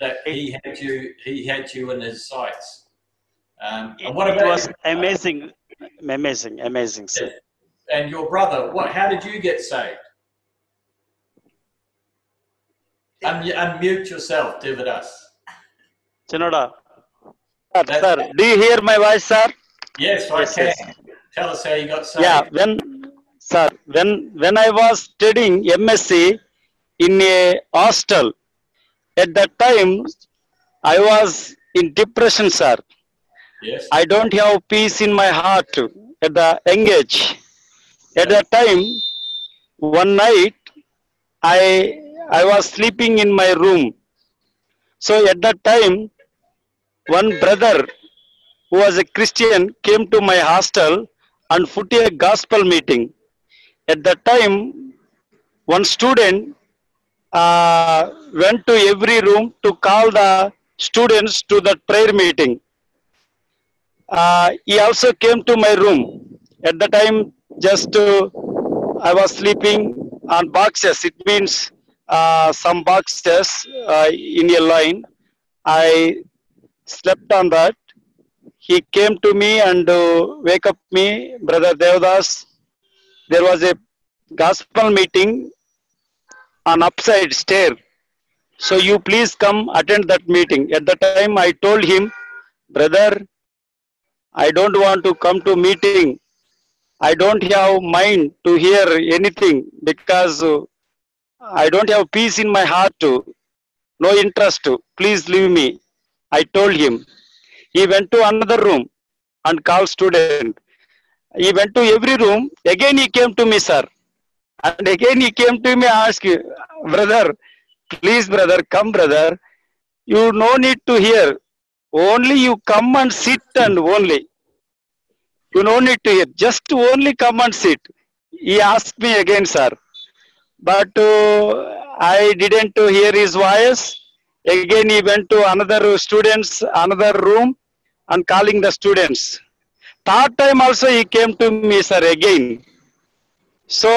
that He had you. He had you in His sights. Um, and what it was amazing, amazing, amazing, sir. And your brother? What? How did you get saved? Un- unmute yourself, Dividas. Chinoda. Sir, That- sir, do you hear my voice, sir? Yes, I Yes, can. yes. Tell us how you got saved. Yeah, when, sir, when, when I was studying MSc in a hostel, at that time, I was in depression, sir. Yes. I don't have peace in my heart at the young age. At that time, one night, I I was sleeping in my room. So at that time, one brother who was a Christian came to my hostel and put a gospel meeting. At that time, one student uh, went to every room to call the students to that prayer meeting uh, he also came to my room. At the time, just uh, I was sleeping on boxes. It means uh, some boxes uh, in a line. I slept on that. He came to me and uh, wake up me, brother Devdas. There was a gospel meeting on upside stair. So you please come attend that meeting. At the time, I told him, brother, I don't want to come to meeting. I don't have mind to hear anything because uh, I don't have peace in my heart. To, no interest. Please leave me. I told him. He went to another room and called student. He went to every room. Again he came to me, sir. And again he came to me ask, brother, please, brother, come, brother. You no need to hear only you come and sit and only you no need to hear. Just only come and sit. He asked me again sir. But uh, i didn't hear his voice. Again he went to another students another room and calling the students. Third time also he came to me sir again. So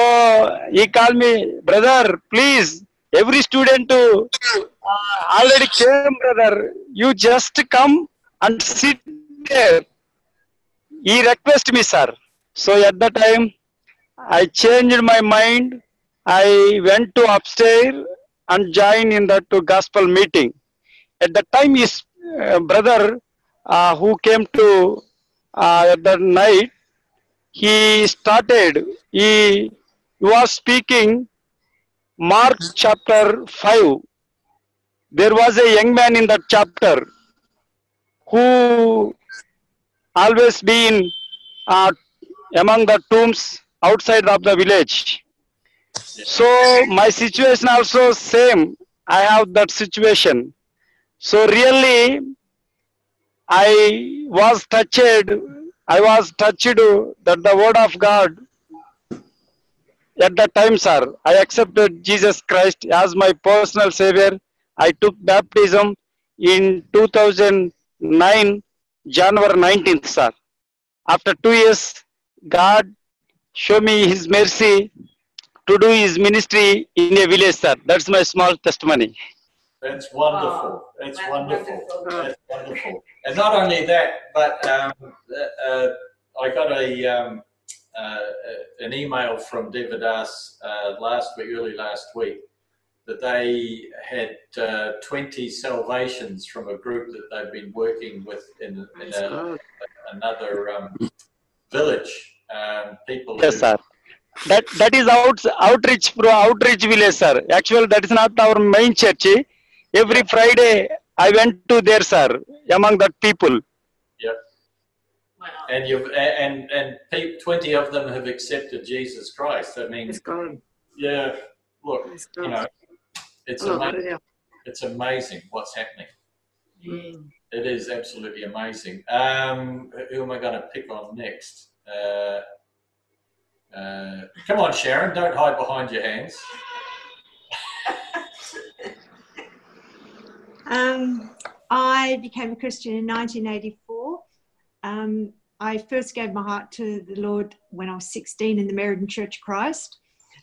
he called me brother please every student uh, already came, brother. You just come and sit there. He requested me, sir. So at the time, I changed my mind. I went to upstairs and joined in that gospel meeting. At the time, his uh, brother uh, who came to uh, that night, he started. He was speaking Mark chapter 5. There was a young man in that chapter who always been uh, among the tombs outside of the village. So my situation also same. I have that situation. So really, I was touched. I was touched that the word of God at that time, sir, I accepted Jesus Christ as my personal savior. I took baptism in 2009, January 19th, sir. After two years, God showed me His mercy to do His ministry in a village, sir. That's my small testimony. That's wonderful. Wow. That's That's wonderful. wonderful. That's wonderful. And not only that, but um, uh, uh, I got a um, uh, an email from Devadas uh, last week, early last week, that they had uh, 20 salvations from a group that they've been working with in, in a, another um, village. Um, people. Yes, who- sir. That that is out outreach pro outreach village, sir. Actually, that is not our main church. Every Friday, I went to there, sir, among that people. Wow. And you've and and 20 of them have accepted Jesus Christ. I mean, Praise God. yeah. Look, Praise you God. know, it's Oh, amazing. hallelujah. It's amazing what's happening. Mm. It is absolutely amazing. Um, who am I going to pick on next? Uh, uh, come on, Sharon, don't hide behind your hands. <laughs> Um, I became a Christian in 1984. Um, I first gave my heart to the Lord when I was 16 in the Meriden Church of Christ,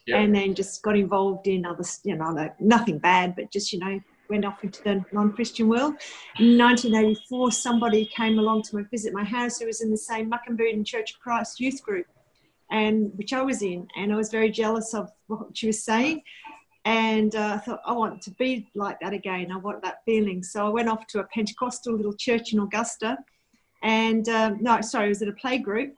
Yeah. and then just got involved in other, you know, nothing bad, but just you know, went off into the non-Christian world. In 1984, somebody came along to visit my house who was in the same Muckenbergen Church of Christ youth group, and which I was in, and I was very jealous of what she was saying. And uh, I thought, I want to be like that again. I want that feeling. So I went off to a Pentecostal little church in Augusta. And um, no, sorry, it was at a play group.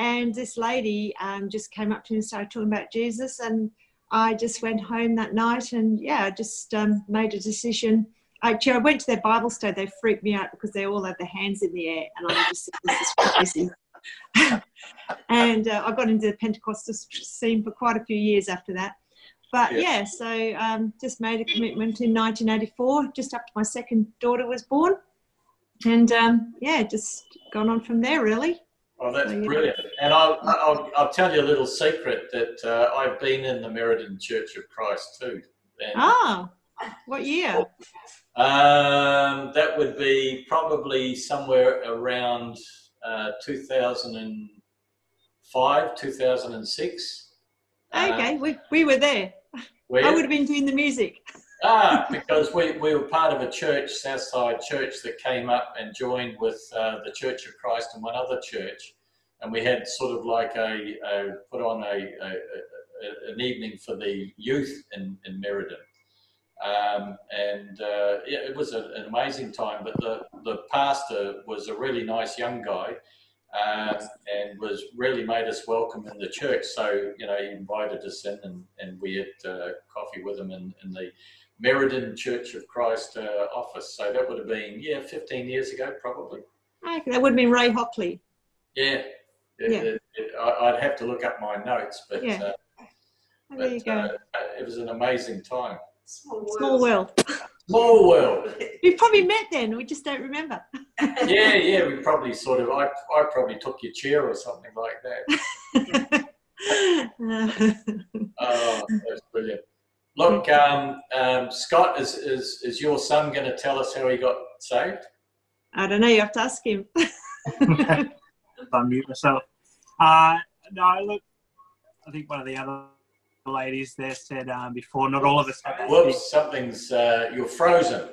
And this lady um, just came up to me and started talking about Jesus. And I just went home that night and, yeah, I just um, made a decision. Actually, I went to their Bible study. They freaked me out because they all had their hands in the air. And I just said, this is crazy. <laughs> and uh, I got into the Pentecostal scene for quite a few years after that. But Yeah. yeah, so um, just made a commitment in 1984, just after my second daughter was born. And um, yeah, just gone on from there, really. Oh, that's yeah. brilliant. And I'll, I'll, I'll tell you a little secret that uh, I've been in the Meriden Church of Christ too. And, Ah, what year? Um, that would be probably somewhere around uh, 2005, 2006. Uh, Okay, we, we were there. where, I would have been doing the music. Ah, because we, we were part of a church, Southside Church, that came up and joined with uh, the Church of Christ and one other church. And we had sort of like a, a put on a, a, a, an evening for the youth in, in Meriden. Um, and uh, yeah, it was an amazing time. But the, the pastor was a really nice young guy um, and was really made us welcome in the church. So, you know, he invited us in and, and we had uh, coffee with him in, in the Meriden Church of Christ uh, office. So that would have been, yeah, 15 years ago, probably. Okay, that would have been Ray Hockley. Yeah. It, Yeah. it- it- I- I'd have to look up my notes, but, Yeah. uh, Oh, there you but go. uh, it was an amazing time. Small Small world. Small world. <laughs> We've probably met then, we just don't remember. <laughs> Yeah, yeah, we probably sort of, I, I probably took your chair or something like that. <laughs> Oh, that's brilliant. Look, um, um, Scott, is, is, is your son going to tell us how he got saved? I don't know, you have to ask him. <laughs> unmute myself. Uh, no, look, I think one of the other ladies there said um, before, not all of us have. Whoops, something's, uh, you're frozen.